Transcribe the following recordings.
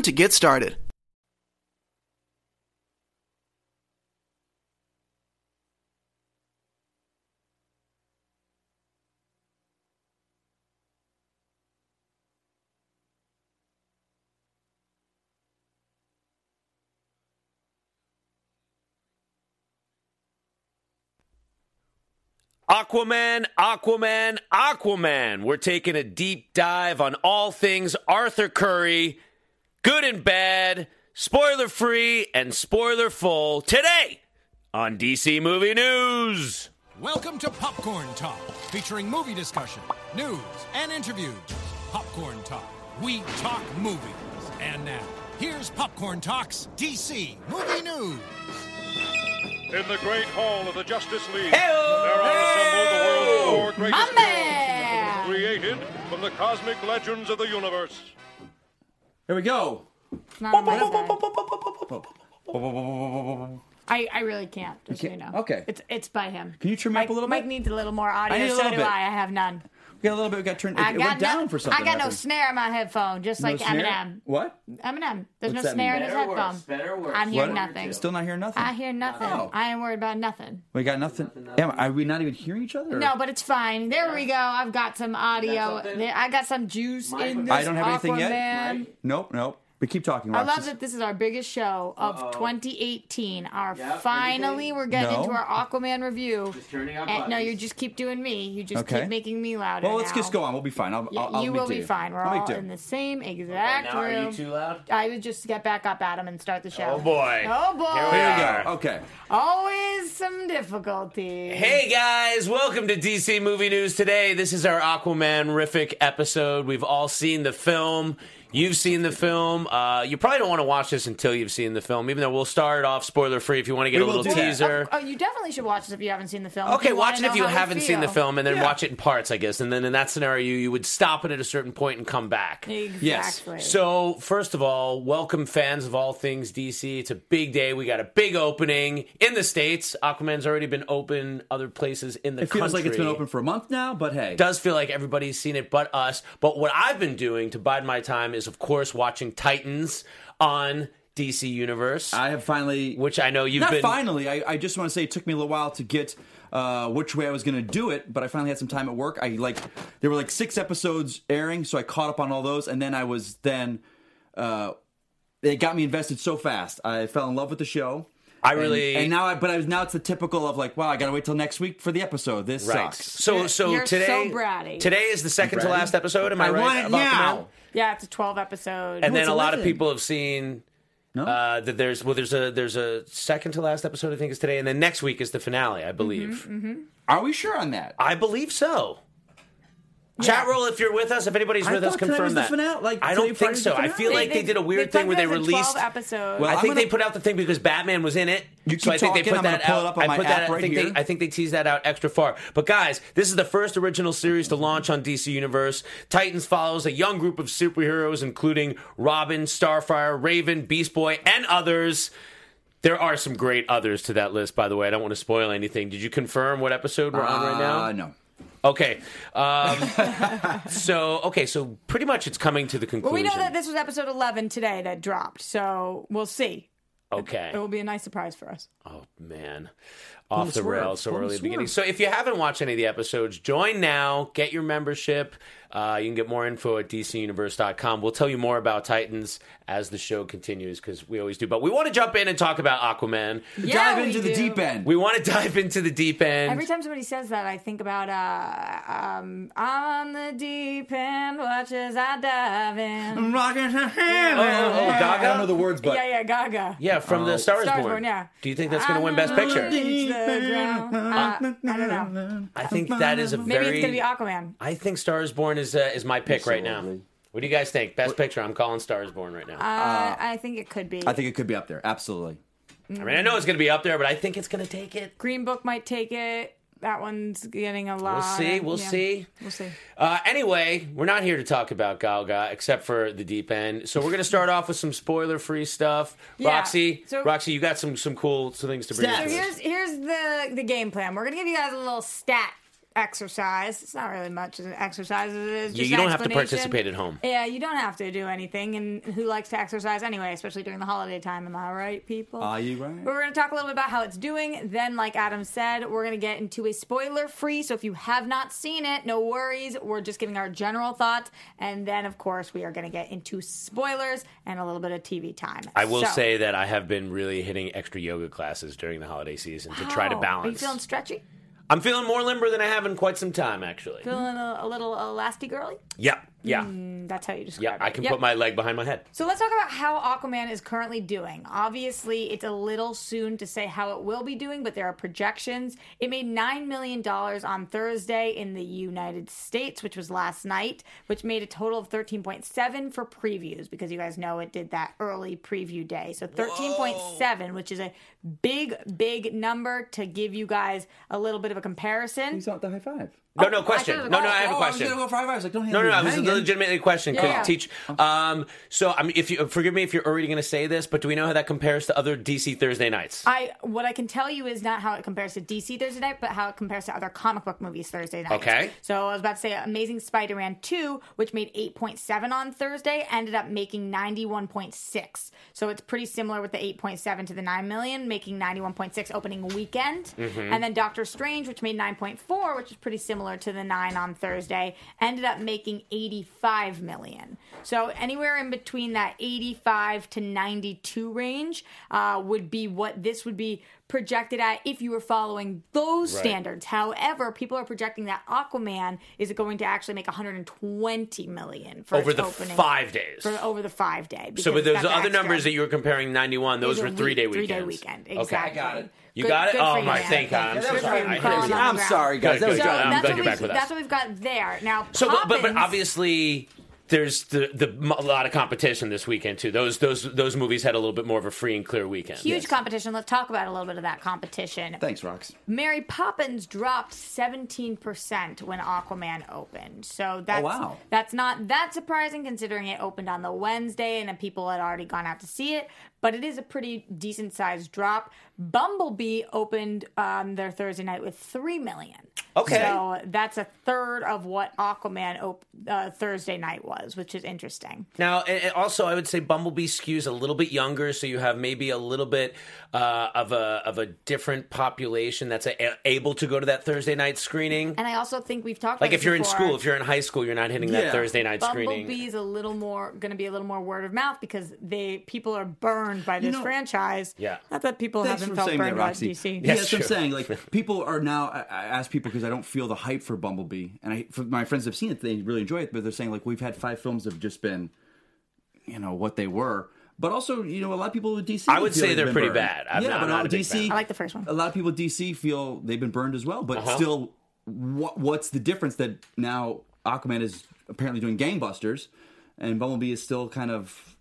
to get started. Aquaman, Aquaman, Aquaman. We're taking a deep dive on all things Arthur Curry, good and bad, spoiler free and spoiler full today on DC Movie News. Welcome to Popcorn Talk, featuring movie discussion, news, and interviews. Popcorn Talk, we talk movies. And now, here's Popcorn Talk's DC Movie News. In the great hall of the Justice League, Hey-o! there are assembled the world's four greatest My heroes, created from the cosmic legends of the universe. Here we go. It's not on my side. I, I really can't. Just so you know. Okay. It's it's by him. Can you trim me Mike, up a little bit? Mike needs a little more audio. I need a so little do bit. I. I have none. We got a little bit. We got turned. It, I it got went no, down for something. I got no snare in my headphone, just like No snare? Eminem. What? Eminem. There's What's no snare mean? in his Better headphone. worse? Better worse? I'm hearing What? nothing. Still not hearing nothing. I hear nothing. Oh. I ain't worried about nothing. We got nothing. Am, are we not even hearing each other? or- No, but it's fine. There we go. I've got some audio. I got some juice Mike, in this. I don't have anything yet. Mike? Nope. Nope. But keep talking. I love that this is our biggest show of Uh-oh. 2018. Our Yep, finally anything? we're getting No. into our Aquaman review. Just turning out And, no, you just keep doing me. You just Okay. keep making me louder. Well, let's now. just go on. We'll be fine. I'll. Yeah, I'll, I'll you make will be do. fine. We're I'll all in the same Okay, exact now, room. are you too loud? I would just get back up, Adam, and start the show. Oh boy. Oh boy. Here we There are. go. Okay. Always some difficulty. Hey guys, welcome to DC Movie News today. This is our Aquaman rific episode. We've all seen the film. You've seen the film. Uh, you probably don't want to watch this until you've seen the film, even though we'll start off spoiler free if you want to get We a little teaser. that. Oh, you definitely should watch this if you haven't seen the film. Okay, watch it if you haven't seen the film, and then Yeah. watch it in parts, I guess. And then in that scenario, you, you would stop it at a certain point and come back. Exactly. So, first of all, welcome fans of all things DC. It's a big day. We got a big opening in the States. Aquaman's already been open other places in the It feels country. like it's been open for a month now, but hey. It does feel like everybody's seen it but us. But what I've been doing to bide my time is, of course, watching Titans on DC Universe, I have finally. which I know you've not been. finally. I, I just want to say it took me a little while to get uh, which way I was going to do it, but I finally had some time at work. I like there were like six episodes airing, so I caught up on all those, and then I was then uh, it got me invested so fast. I fell in love with the show. I really and, now I but I was now it's the typical of like wow I gotta wait till next week for the episode. This Right. sucks. So, so You're today, so bratty. today is the second to last episode. Am I, I right? want it about now. Aquaman? Yeah, it's a 12 episode. And then it's a lot of people have seen No? uh, that there's well, there's a there's a second to last episode. I think is today, and then next week is the finale. I believe. Mm-hmm, Are we sure on that? I believe so. Chat roll if you're with us. If anybody's I with us, thought tonight confirm was the that. finale, like, I don't think Friday's so. I finale. feel like they, did a weird thing where they released. 12 episodes. Well, I I'm think they gonna- put out the thing because Batman was in it. You so keep I think they talking, put I'm gonna that pull out. it up on I my put app that. I right think here. they. I think they teased that out extra far. But guys, this is the first original series to launch on DC Universe. Titans follows a young group of superheroes, including Robin, Starfire, Raven, Beast Boy, and others. There are some great others to that list, by the way. I don't want to spoil anything. Did you confirm what episode we're on right now? Uh, no. Okay. Um, so okay, so pretty much it's coming to the Well, conclusion. we know that this was episode 11 today that dropped, so we'll see. okay. It will be a nice surprise for us. Oh man, off the the swerve. rails so early at the beginning. So if you haven't watched any of the episodes, join now. Get your membership. Uh, you can get more info at dcuniverse.com. We'll tell you more about Titans as the show continues because we always do. But we want to jump in and talk about Aquaman. Yeah, Dive we into the do. deep end. We want to dive into the deep end. Every time somebody says that, I think about uh, um, on the deep end, watch as I dive in. I'm rocking her oh, hand. oh, I Gaga? don't know the words, but yeah, yeah, Gaga. yeah, from the Star is Stars Born. Born, yeah. Do you think that's going to win Best Picture? Reach the ground. Uh, I don't know. I think that is a Maybe very. it's gonna be Aquaman. I think Star is Born is uh, is my pick right now. What do you guys think? Best picture. I'm calling Stars Born right now. Uh, I think it could be. I think it could be up there. Absolutely. I mean, I know it's going to be up there, but I think it's going to take it. Green Book might take it. That one's getting a lot. We'll see, we'll yeah. see. We'll see. Uh, anyway, we're not here to talk about Gaga except for the deep end. So we're going to start off with some spoiler-free stuff. Yeah, Roxy, so- Roxy, you got some some cool some things to bring. Stats. So here's here's the the game plan. We're gonna give you guys a little stat exercise. It's not really much of an exercise as it is. Yeah, just you don't have to participate at home. Yeah, you don't have to do anything. And who likes to exercise anyway, especially during the holiday time? Am I right, people? Are you right? But we're going to talk a little bit about how it's doing. Then, like Adam said, we're going to get into a spoiler free. So if you have not seen it, no worries. We're just giving our general thoughts. And then, of course, we are going to get into spoilers and a little bit of TV time. I will So- say that I have been really hitting extra yoga classes during the holiday season to try to balance. Are you feeling stretchy? I'm feeling more limber than I have in quite some time, actually. Feeling a, a little elasty girly? Yeah, yeah, That's how you describe yeah. it. I can Yep. put my leg behind my head. So let's talk about how Aquaman is currently doing. Obviously, it's a little soon to say how it will be doing, but there are projections. It made $9 million on Thursday in the United States, which was last night, which made a total of 13.7 for previews because you guys know it did that early preview day. So 13.7, which is a big, big number to give you guys a little bit of a comparison. He's not the high five. No, no question. No, no, I have a oh, question. I was gonna go for high five. I was like, don't No, no, no. It was a hanging. legitimate question. Could Yeah. teach. Um, so, I mean, if you forgive me if you're already going to say this, but do we know how that compares to other DC Thursday nights? I what I can tell you is not how it compares to DC Thursday night, but how it compares to other comic book movies Thursday night. Okay. So I was about to say Amazing Spider-Man 2, which made 8.7 on Thursday, ended up making 91.6. So it's pretty similar with the 8.7 to the 9 million, making 91.6 opening weekend. And then Doctor Strange, which made 9.4, which is pretty similar to the 9 on Thursday, ended up making 85 million. So anywhere in between that 85 to 92 range uh, would be what this would be projected at if you were following those Right. standards. However, people are projecting that Aquaman is going to actually make 120 million for Over its the opening five days. for over the five day. So, but those other numbers that you were comparing, 91, those Those were are three day weekends. three-day weekend, Okay. exactly. got it. You Good- got it? Oh, my man. thank God. I'm so sorry. I hit Crawling everything. on the I'm sorry, guys. Good, That was good. So I'm glad that's you're what, back we've, with us. that's what we've got there. Now, So, but, but, but obviously, there's the, the a lot of competition this weekend too. Those those those movies had a little bit more of a free and clear weekend. huge competition. Let's talk about a little bit of that competition. Thanks, Rox. Mary Poppins dropped 17% when Aquaman opened. So that's Oh, wow. that's not that surprising considering it opened on the Wednesday and then people had already gone out to see it, but it is a pretty decent sized drop. Bumblebee opened um, their Thursday night with 3 million. Okay. So that's a third of what Aquaman op- uh, Thursday night was, which is interesting. Now, and and also, I would say Bumblebee skews a little bit younger, so you have maybe a little bit uh, of a of a different population that's a, able to go to that Thursday night screening. And I also think we've talked Like about if you're in school, if you're in high school, you're not hitting that Thursday night screening. Bumblebee's a little more going to be a little more word of mouth because they people are burned by this know- franchise. Yeah. not that people Thanks haven't felt saying burned that, by Roxy. DC. Yeah, Yes, that's what I'm saying. Like people are now. I, I ask people because I don't feel the hype for Bumblebee, and I for my friends have seen it. They really enjoy it, but they're saying like we've had five films that have just been, you know, what they were. But also, you know, a lot of people with DC. I would feel say they've they're pretty burned. bad. I'm yeah, not- but I'm not a big DC. fan. I like the first one. A lot of people at DC feel they've been burned as well, but Uh-huh. still, what what's the difference that now Aquaman is apparently doing gangbusters, and Bumblebee is still kind of.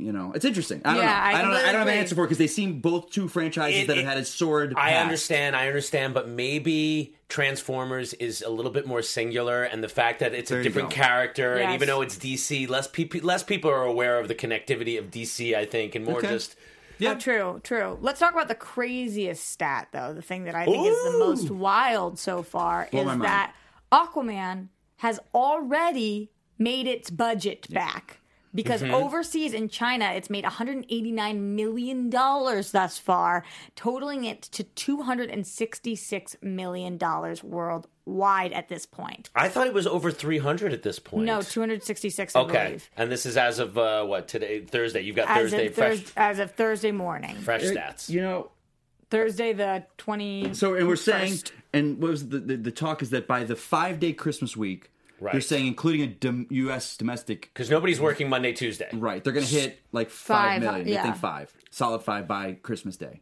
You know, it's interesting. I don't Yeah, know. I I, don't. I don't have an answer for it because they seem both two franchises It- that have it- had a sword. I past. understand, I understand, but maybe Transformers is a little bit more singular, and the fact that it's There a different go. character, and even though it's DC, less people less people are aware of the connectivity of DC. I think, and more Okay. just Yeah. Oh, true, true. Let's talk about the craziest stat, though. The thing that I think is the most wild so far Blow is that Aquaman has already made its budget back. Because Mm-hmm. overseas in China, it's made $189 million thus far, totaling it to $266 million worldwide at this point. I thought it was over 300 at this point. No, 266, I Okay, believe. and this is as of uh, what today? Thursday. You've got As Thursday of, fresh, Thurs- as of Thursday morning. fresh stats. You know, Thursday the 20. so and we're saying, and what was the, the the talk is that by the five day Christmas week, Right. they're saying including a dom- U.S. domestic, Because nobody's working Monday, Tuesday. right? They're going to hit like five Five, million. yeah. They think five, solid five by Christmas Day.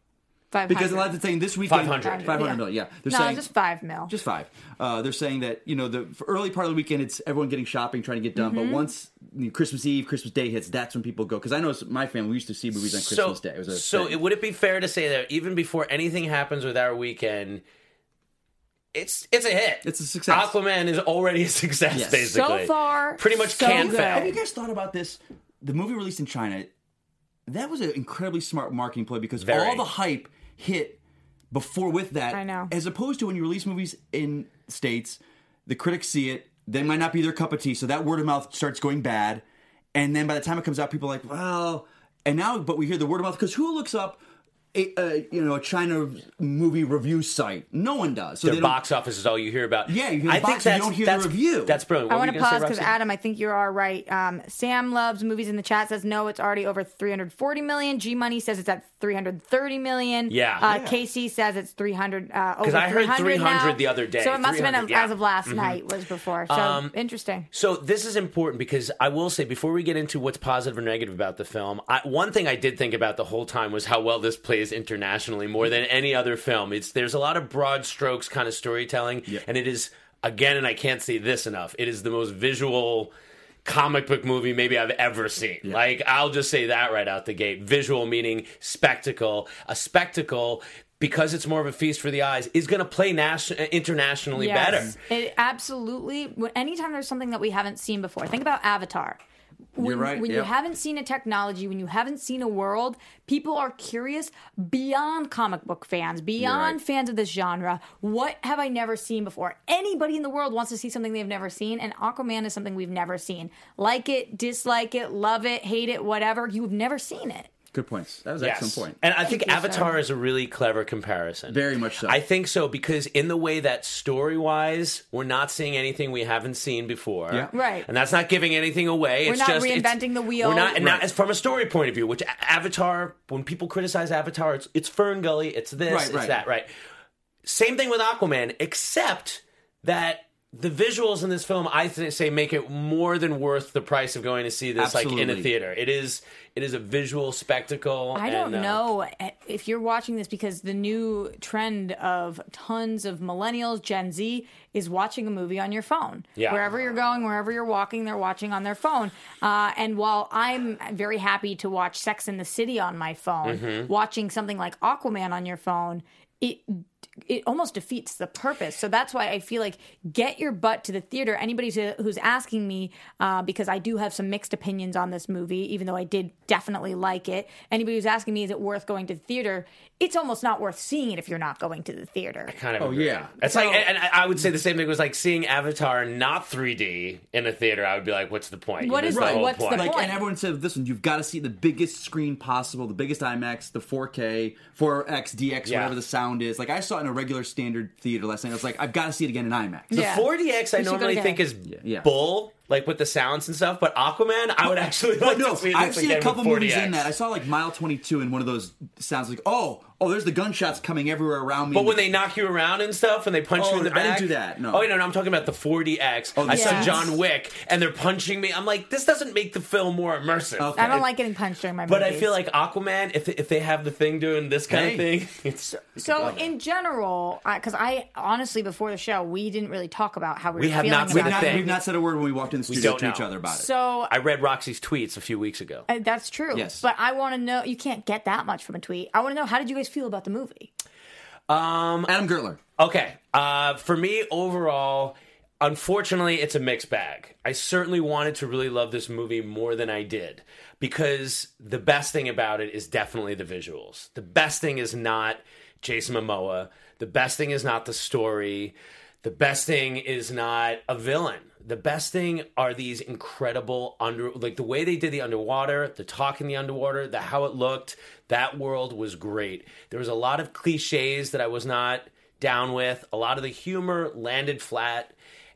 500. because a lot of them saying this weekend 500. 500 Yeah. million, Yeah, they're no, saying just five mil. just five. Uh, they're saying that you know the early part of the weekend, it's everyone getting shopping, trying to get done. Mm-hmm. But once you know, Christmas Eve, Christmas Day hits, that's when people go. Because I know it's- my family we used to see movies on Christmas Day. It was a so thing. it, would it be fair to say that even before anything happens with our weekend, it's it's a hit. It's a success. Aquaman is already a success, Yes. basically. So far, pretty much so can't fail. Have you guys thought about this? The movie released in China, that was an incredibly smart marketing play because Very. all the hype hit before with that. I know. As opposed to when you release movies in states, the critics see it, they might not be their cup of tea, so that word of mouth starts going bad, and then by the time it comes out, people are like, well, and now, but we hear the word of mouth because who looks up? A, uh, you know, a China movie review site. No one does. So Their box office is all you hear about. Yeah, you hear the I box think office, you don't hear the review. That's brilliant. I want to pause because Adam, I think you are right. Um, Sam loves movies in the chat says no, it's already over 340 million. G Money says it's at 330 million. Yeah. Uh, Yeah. Casey says it's 300. Uh, I heard 300 300 the other day. So it must have been 300, yeah. as of last night was before. So Um, interesting. So this is important because I will say before we get into what's positive or negative about the film, I, one thing I did think about the whole time was how well this plays internationally more than any other film. It's there's a lot of broad strokes kind of storytelling, and it is again, and I can't say this enough. It is the most visual comic book movie maybe I've ever seen. Like I'll just say that right out the gate. Visual meaning spectacle. A spectacle because it's more of a feast for the eyes is going to play nation- internationally better. It absolutely. Anytime there's something that we haven't seen before, think about Avatar. When, right, when you haven't seen a technology, when you haven't seen a world, people are curious beyond comic book fans, beyond right. fans of this genre. What have I never seen before? Anybody in the world wants to see something they've never seen, and Aquaman is something we've never seen. Like it, dislike it, love it, hate it, whatever. You've never seen it. Good points. That was an Yes. excellent point. And I think you, Avatar sir. is a really clever comparison. Very much so. I think so because in the way that story wise, we're not seeing anything we haven't seen before. Yeah. Right. And that's not giving anything away. We're it's not just it's- reinventing the wheel. We're not, and not Right. as from a story point of view, which Avatar, when people criticize Avatar, it's it's Fern Gully, it's this, Right, it's right. that, right? Same thing with Aquaman, except that the visuals in this film, I th- say, make it more than worth the price of going to see this like in a theater. It is it is a visual spectacle. I don't and, uh, know if you're watching this because the new trend of tons of millennials, Gen Z, is watching a movie on your phone. Yeah. Wherever you're going, wherever you're walking, they're watching on their phone. Uh, and while I'm very happy to watch Sex in the City on my phone, Mm-hmm. watching something like Aquaman on your phone, it it almost defeats the purpose. So that's why I feel like get your butt to the theater. Anybody who's asking me, uh, because I do have some mixed opinions on this movie, even though I did definitely like it. Anybody who's asking me, is it worth going to the theater? It's almost not worth seeing it if you're not going to the theater. I kind of Oh, agree. yeah. it's like and, and I would say the same thing was like seeing Avatar not 3D in a theater. I would be like, what's the point? What You is missed the- the whole the point. like, point. and everyone said, "Listen, you've got to see the biggest screen possible, the biggest IMAX, the 4K, 4X, DX, Yeah. whatever the sound is." Like I saw it in a regular standard theater last night. I was like, "I've got to see it again in IMAX." The Yeah. 4DX I We should go normally again. think is yeah. bull, like with the sounds and stuff. But Aquaman, I would actually like no, to see this I've seen again a couple with 4DX. movies in that. I saw like Mile 22 in one of those sounds like, "Oh, oh, there's the gunshots coming everywhere around me." But when they knock you around and stuff, and they punch Oh, you in the I back, didn't do that, no. Oh no, no, I'm talking about the 40x. Oh, I saw. John Wick, and they're punching me. I'm like, this doesn't make the film more immersive. Okay. I don't like getting punched during my But I feel like Aquaman, if if they have the thing doing this kind Hey. of thing, it's So in general, because I honestly before the show we didn't really talk about how we, We were have feeling not we've said a not, thing. we've not said a word when we walked in the studio don't to each other about it. So I read Roxy's tweets a few weeks ago. Uh, That's true. Yes. But I want to know. You can't get that much from a tweet. I want to know how did you guys feel about the movie? Um, Adam Gertler. Okay. Uh, for me, overall, unfortunately, it's a mixed bag. I certainly wanted to really love this movie more than I did because the best thing about it is definitely the visuals. The best thing is not Jason Momoa. The best thing is not the story. The best thing is not a villain. The best thing are these incredible under like the way they did the underwater, the talk in the underwater, the how it looked. That world was great. There was a lot of cliches that I was not down with. A lot of the humor landed flat,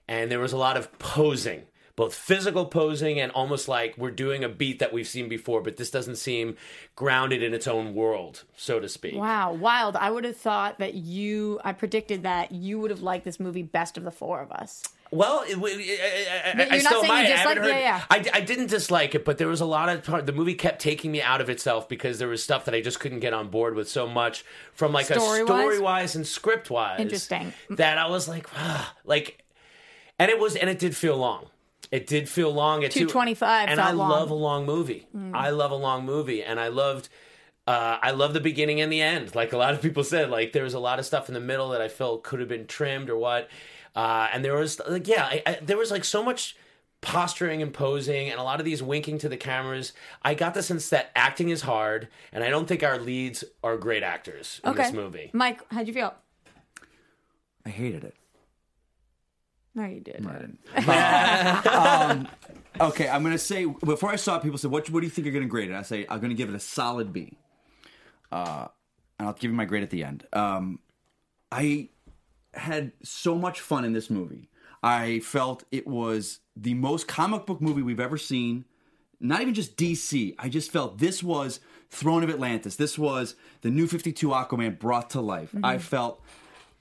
and there was a lot of posing, both physical posing and almost like we're doing a beat that we've seen before, but this doesn't seem grounded in its own world, so to speak. Wow, wild! I would have thought that you. I predicted that you would have liked this movie best of the four of us. Well, it, it, I, I, still might. I haven't heard. yeah, yeah. I, I didn't dislike it, but there was a lot of part. The movie kept taking me out of itself because there was stuff that I just couldn't get on board with so much from like a Story-wise? story wise and script wise. Interesting. That I was like, ah, like, and it was, and it did feel long. It did feel long. At two- 225 and I long. Mm. love a long movie. I love a long movie, and I loved. Uh, I love the beginning and the end. Like a lot of people said, like there was a lot of stuff in the middle that I felt could have been trimmed or what. Uh, and there was like, yeah, I, I, there was like so much posturing and posing and a lot of these winking to the cameras. I got the sense that acting is hard, and I don't think our leads are great actors in Okay. this movie. Mike, how'd you feel? I hated it. No, you did. I didn't. um, okay, I'm gonna say before I saw it, people said, "What, what do you think you're gonna grade it?" I say I'm gonna give it a solid B. Uh, and I'll give you my grade at the end. Um, I had so much fun in this movie. I felt it was the most comic book movie we've ever seen. Not even just DC. I just felt this was Throne of Atlantis. This was the new 52 Aquaman brought to life. I felt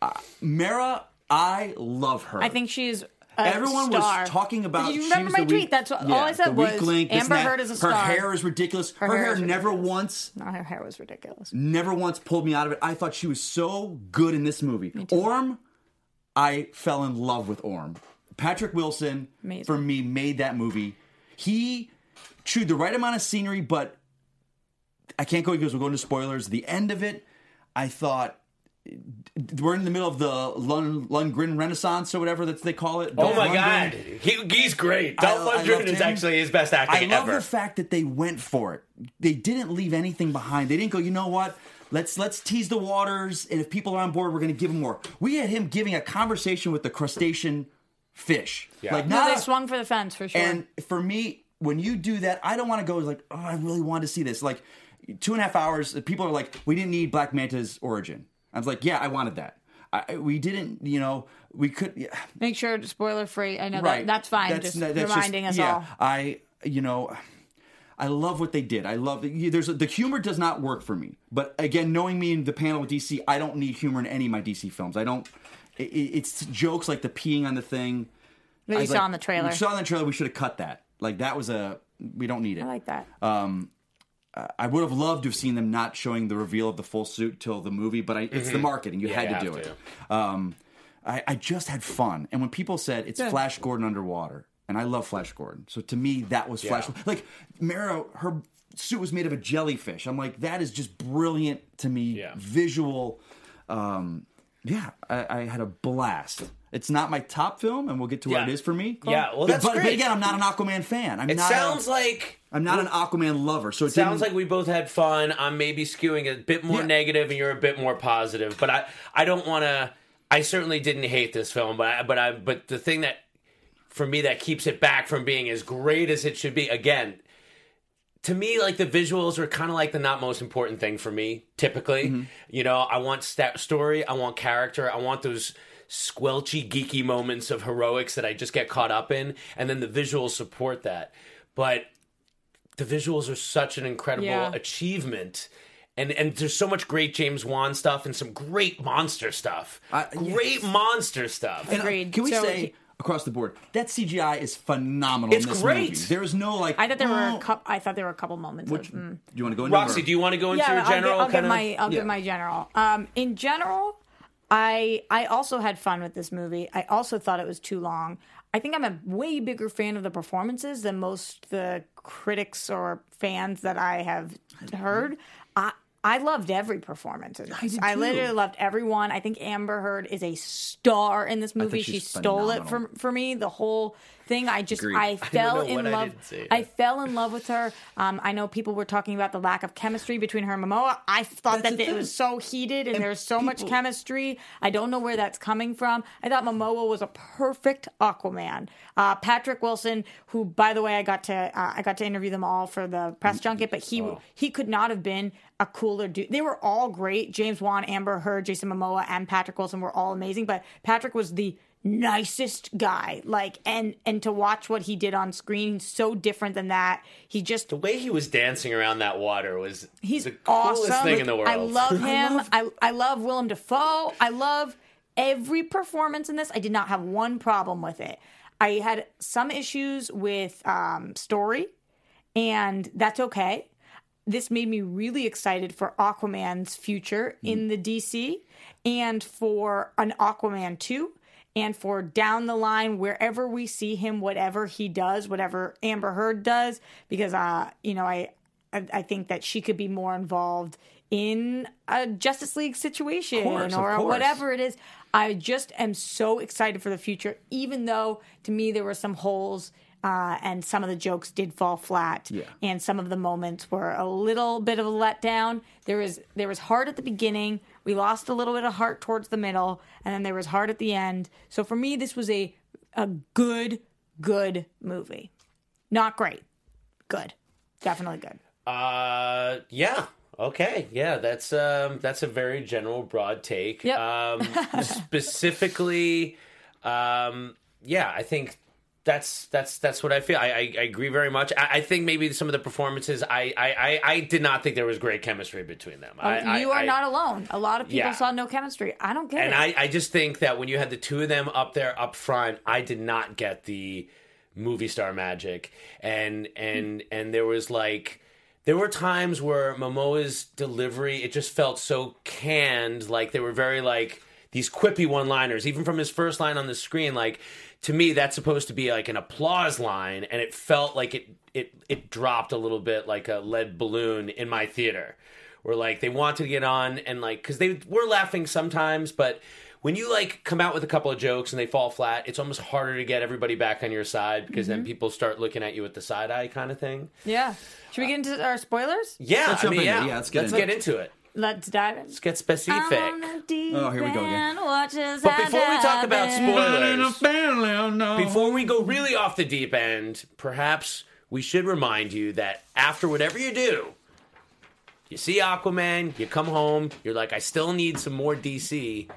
uh, Mera. I love her. I think she's. Everyone star. was talking about. You remember my tweet? weak- That's what, yeah, all I said was link, Amber. Heard is a star. Her hair is ridiculous. Her, Her hair hair, never ridiculous. once, No, her hair was ridiculous. never once pulled me out of it. I thought she was so good in this movie. Orm, I fell in love with Orm. Patrick Wilson, Amazing. for me, made that movie. He chewed the right amount of scenery, but I can't go because we're going to spoilers. The end of it, I thought we're in the middle of the Lund, Lundgren Renaissance or whatever that they call it. Oh Dolph my Lundgren. god, he, he's great. I- Dolph I Lundgren loved is actually his best I love ever. the fact that they went for it. They didn't leave anything behind. They didn't go, you know what? Let's let's tease the waters, and if people are on board, we're going to give them more. We had him giving a conversation with the crustacean fish, Yeah. like No, not they a- swung for the fence for sure. and for me, when you do that, I don't want to go like, oh, I really want to see this. Like two and a half hours, people are like, we didn't need Black Manta's origin. I was like, yeah, I wanted that. I, we didn't, you know, we could. Yeah, Make sure spoiler free. I know right. that that's fine. just not- that's reminding us yeah, all. I, you know, I love what they did. I love there's the humor does not work for me. But again, knowing me in the panel with DC, I don't need humor in any of my DC films. I don't. It, it's jokes like the peeing on the thing. That you saw like, in the trailer. We saw in the trailer. We should have cut that. Like that was a. We don't need it. I like that. Um, I would have loved to have seen them not showing the reveal of the full suit till the movie, but I, it's the marketing. You Mm-hmm. Yeah, had to you do it. Um, I, I just had fun, and when people said it's Flash Gordon underwater, and I love Flash Gordon, so to me that was Flash. Yeah. Like Mera, her suit was made of a jellyfish. I'm like, that is just brilliant to me. Yeah. Visual. Um, yeah, I, I had a blast. It's not my top film, and we'll get to what it is for me. Yeah, well, But- that's but, but again, I'm not an Aquaman fan. I'm It not. sounds a, like I'm not an Aquaman lover, so it sounds like we both had fun. I'm maybe skewing a bit more Yeah. negative, and you're a bit more positive. But I, I don't want to. I certainly didn't hate this film, but I, but I, but the thing that for me that keeps it back from being as great as it should be. Again, to me, like the visuals are kind of like the not most important thing for me. Typically, Mm-hmm. you know, I want sta story, I want character, I want those squelchy, geeky moments of heroics that I just get caught up in, and then the visuals support that. But the visuals are such an incredible Yeah. achievement. And, and there's so much great James Wan stuff and some great monster stuff. Uh, great monster stuff. And, uh, Agreed. Can we So say he- across the board that CGI is phenomenal? It's in this great. Movie. There is no like. I thought there were oh, a couple. I thought there were a couple moments. Which, of, mm. Do you want to go into? Roxy, or- do you want to go into yeah, your general I'll, give, I'll kind give of? my I'll Yeah. give my general. Um, in general, I I also had fun with this movie. I also thought it was too long. I think I'm a way bigger fan of the performances than most the critics or fans that I have heard. I I loved every performance. did I literally loved everyone. I think Amber Heard is a star in this movie. She stole it phenomenal. for for me. The whole thing. I just Agreed. I I fell know in what I love. I fell in love with her. Um, I know people were talking about the lack of chemistry between her and Momoa. I thought That's that it was so heated and, And there's so much chemistry. I don't know where that's coming from. I thought Momoa was a perfect Aquaman. Uh, Patrick Wilson, who by the way I got to uh, I got to interview them all for the press junket, but he he could not have been a cooler dude. They were all great. James Wan, Amber Heard, Jason Momoa, and Patrick Wilson were all amazing. But Patrick was the nicest guy like and and to watch what he did on screen he's so different than that he just The way he was dancing around that water was He's the coolest awesome. thing in the world. I love him. I love- I love, Willem Dafoe. I love every performance in this. I did not have one problem with it. I had some issues with um, story, and that's okay. This made me really excited for Aquaman's future in the DC and for an Aquaman 2 and for down the line wherever we see him whatever he does whatever Amber Heard does because uh you know I I, I think that she could be more involved in a Justice League situation course, or whatever it is. I just am so excited for the future, even though to me there were some holes uh, and some of the jokes did fall flat, Yeah. and some of the moments were a little bit of a letdown. There was there was heart at the beginning. We lost a little bit of heart towards the middle, and then there was heart at the end. So for me, this was a a good good movie. Not great, good, definitely good. Uh, yeah. Okay. Yeah, that's um, that's a very general, broad take. Yep. Um, specifically, um, yeah, I think that's that's that's what I feel. I, I, I agree very much. I, I think maybe some of the performances, I, I, I, I did not think there was great chemistry between them. Oh, I, Oh, you are not alone. A lot of people Yeah. saw no chemistry. I don't get And it. I, I just think that when you had the two of them up there up front, I did not get the movie star magic. And and and there was like there were times where Momoa's delivery, it just felt so canned, like they were very like these quippy one liners, even from his first line on the screen, like to me that's supposed to be like an applause line, and it felt like it it it dropped a little bit like a lead balloon in my theater where like they wanted to get on and like because they were laughing sometimes but when you like come out with a couple of jokes and they fall flat it's almost harder to get everybody back on your side because then mm-hmm. people start looking at you with the side eye kind of thing yeah. Should we get into our spoilers? yeah Let's i jump mean yeah, Yeah, let's get into get it. into it Let's dive in. let's get specific On the deep Oh, here we go again. end, but before we talk about spoilers before we go really off the deep end perhaps we should remind you that after whatever you do you see Aquaman, you come home, you're like, I still need some more DC.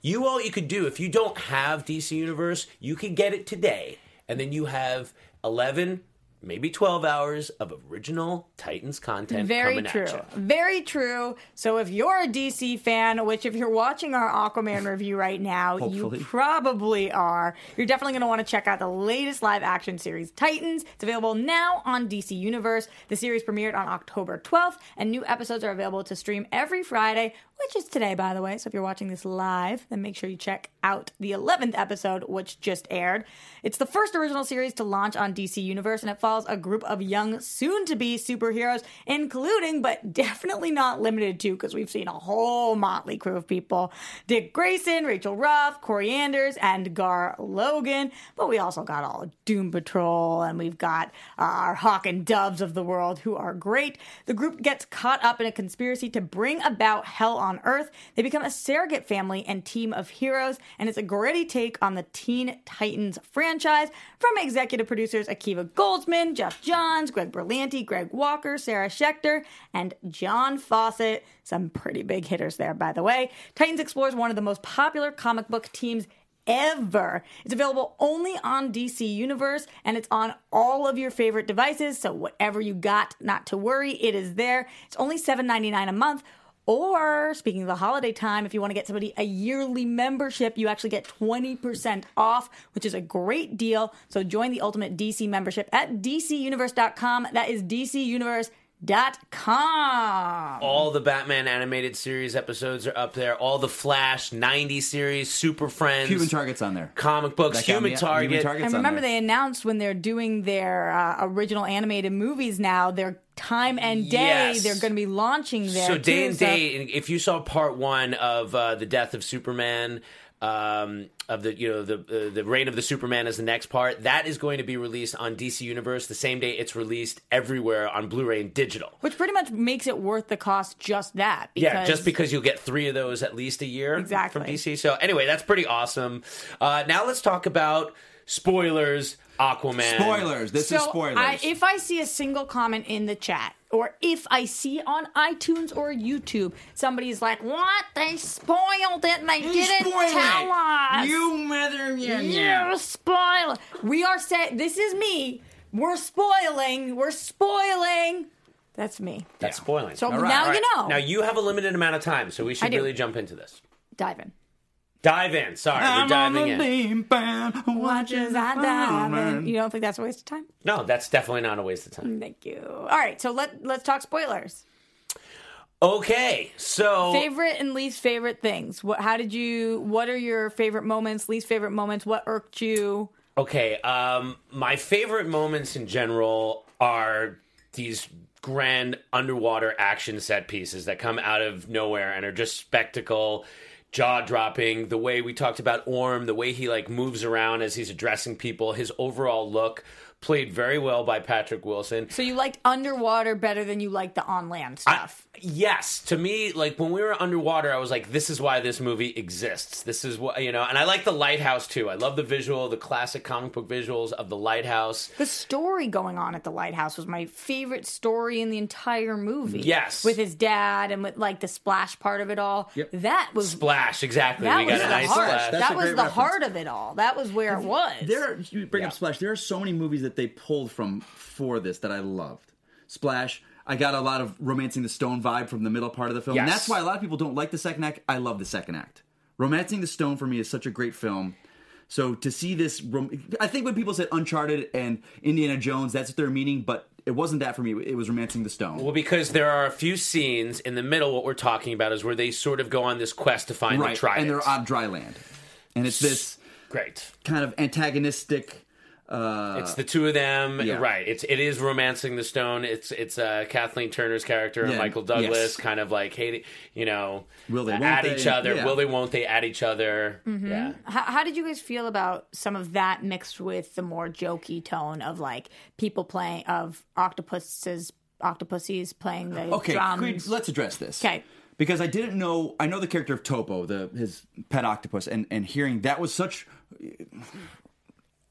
You all you could do if you don't have DC Universe, you could get it today, and then you have eleven, maybe twelve hours of original Titans content Very true. Very true. So if you're a DC fan, which if you're watching our Aquaman review right now, you probably are, you're definitely going to want to check out the latest live action series, Titans. It's available now on DC Universe. The series premiered on October 12th, and new episodes are available to stream every Friday, which is today, by the way. So if you're watching this live, then make sure you check out the 11th episode, which just aired. It's the first original series to launch on DC Universe, and it follows a group of young, soon to be superheroes, including, but definitely not limited to, because we've seen a whole motley crew of people Dick Grayson, Rachel Roth, Kory Anders, and Gar Logan. But we also got all Doom Patrol, and we've got our Hawk and Doves of the world, who are great. The group gets caught up in a conspiracy to bring about hell on Earth. They become a surrogate family and team of heroes, and it's a gritty take on the Teen Titans franchise from executive producers Akiva Goldsman, Geoff Johns, Greg Berlanti, Greg Walker, Sarah Schechter, and John Fawcett. Some pretty big hitters there, by the way. Titans explores one of the most popular comic book teams ever. It's available only on DC Universe and it's on all of your favorite devices. So whatever you got, not to worry, it is there. It's only $7.99 a month. Or, speaking of the holiday time, if you want to get somebody a yearly membership, you actually get 20% off, which is a great deal. So join the Ultimate DC membership at DCUniverse.com. That is DCUniverse.com. All the Batman animated series episodes are up there. All the Flash 90 series, Super Friends, Human Target's on there. comic books, That Human Target. Human Target's And on remember, there. they announced when they're doing their uh, original animated movies now, their time and day, Yes. they're going to be launching there. so day too, and day if you saw part one of uh, the death of superman um, of the you know the uh, the reign of the superman is the next part that is going to be released on dc universe the same day it's released everywhere on blu-ray and digital Which pretty much makes it worth the cost just that. yeah, just because you'll get three of those at least a year Exactly. from DC. So anyway, that's pretty awesome. Uh, now let's talk about spoilers. Aquaman. Spoilers. This So is spoilers. I, if I see a single comment in the chat, or if I see on iTunes or YouTube, somebody's like, "What? They spoiled it. and They didn't tell us. You mother. Yeah, You spoil. We are saying this is me. We're spoiling. We're spoiling. That's me. That's spoiling. So All right, now all you know. now you have a limited amount of time, so we should really jump into this. Dive in. Dive in. Sorry, we're diving in. Watch as I dive in. You don't think that's a waste of time? No, that's definitely not a waste of time. Thank you. All right, so let let's talk spoilers. Okay, so Favorite and least favorite things. What? How did you? What are your favorite moments? Least favorite moments? What irked you? Okay, um, my favorite moments in general are these grand underwater action set pieces that come out of nowhere and are just spectacle, jaw dropping. The way we talked about Orm, the way he like moves around as he's addressing people, his overall look played very well by Patrick Wilson. So you liked underwater better than you liked the on land stuff. Yes, to me, like when we were underwater, I was like, "This is why this movie exists." This is what you know, and I like the lighthouse too. I love the visual, the classic comic book visuals of the lighthouse. the story going on at the lighthouse was my favorite story in the entire movie. Yes. with his dad and with like the splash part of it all. Yep. That was Splash, exactly. that we was got a the nice heart. splash. That's that a was the reference. heart of it all. That was where it was. There, you bring Yeah. up Splash. There are so many movies that they pulled from for this that I loved. Splash. I got a lot of romancing the stone vibe from the middle part of the film, and that's why a lot of people don't like the second act. I love the second act. Romancing the Stone for me is such a great film. So to see this, I think when people said Uncharted and Indiana Jones, that's what they're meaning, but it wasn't that for me. It was Romancing the Stone. Well, because there are a few scenes in the middle. What we're talking about is where they sort of go on this quest to find the right, trident. and they're on dry land, and it's this Great. kind of antagonistic. Uh, It's the two of them, yeah. right? It's it is romancing the stone. It's it's uh, Kathleen Turner's character and Yeah, Michael Douglas, yes. kind of like hating, you know, Will they, won't at they? each other? Yeah. Will they? Won't they? At each other? Mm-hmm. Yeah. How, how did you guys feel about some of that mixed with the more jokey tone of like people playing of octopuses, octopuses playing the Okay, drums? Creed, let's address this. 'Kay. Because I didn't know, I know the character of Topo, the his pet octopus, and and hearing that was such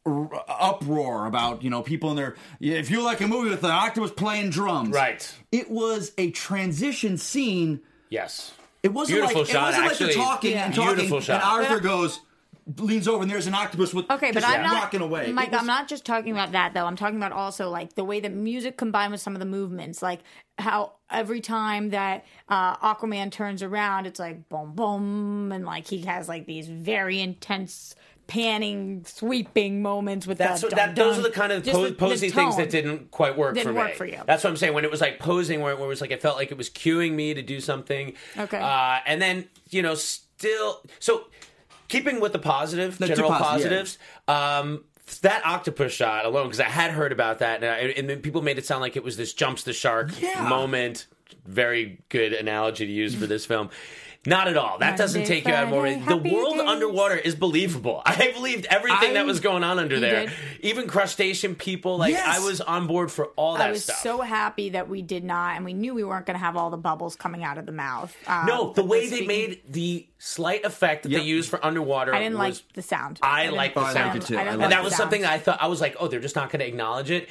r- uproar about you know people in their. If you like a movie with an octopus playing drums, Right. It was a transition scene. Yes. It wasn't Beautiful like shot, it wasn't like they're talking and talking, Beautiful shot. and Arthur But- goes. Leans over and there's an octopus with Okay, but I'm not walking away. Mike, was- I'm not just talking about that though. I'm talking about also like the way that music combined with some of the movements, like how every time that uh, Aquaman turns around, it's like boom, boom, and like he has like these very intense panning, sweeping moments with That's the what, that. dun, Those are the kind of Just po- the- the things that didn't quite work Didn't for me. for you. That's what I'm saying. When it was like posing, where, where it was like it felt like it was cueing me to do something. Okay. Uh, and then you know, still so keeping with the positive, The two general positive, yeah. positives. Um, that octopus shot alone, because I had heard about that, and, I, and then people made it sound like it was this jumps the shark Yeah. moment. Very good analogy to use for this film. Not at all. That doesn't Monday, take you out more. Friday, The world days. underwater is believable. I believed everything that was going on under there. did? Even crustacean people. Like Yes. I was on board for all that I was stuff. so happy that we did not, and we knew we weren't going to have all the bubbles coming out of the mouth. Um, no, the way they speaking- made the slight effect that Yep. they used for underwater I didn't was like the sound. I didn't- like the Oh, I like sound. it too. I I didn't like and like that was sound. something I thought I was like, oh, they're just not going to acknowledge it.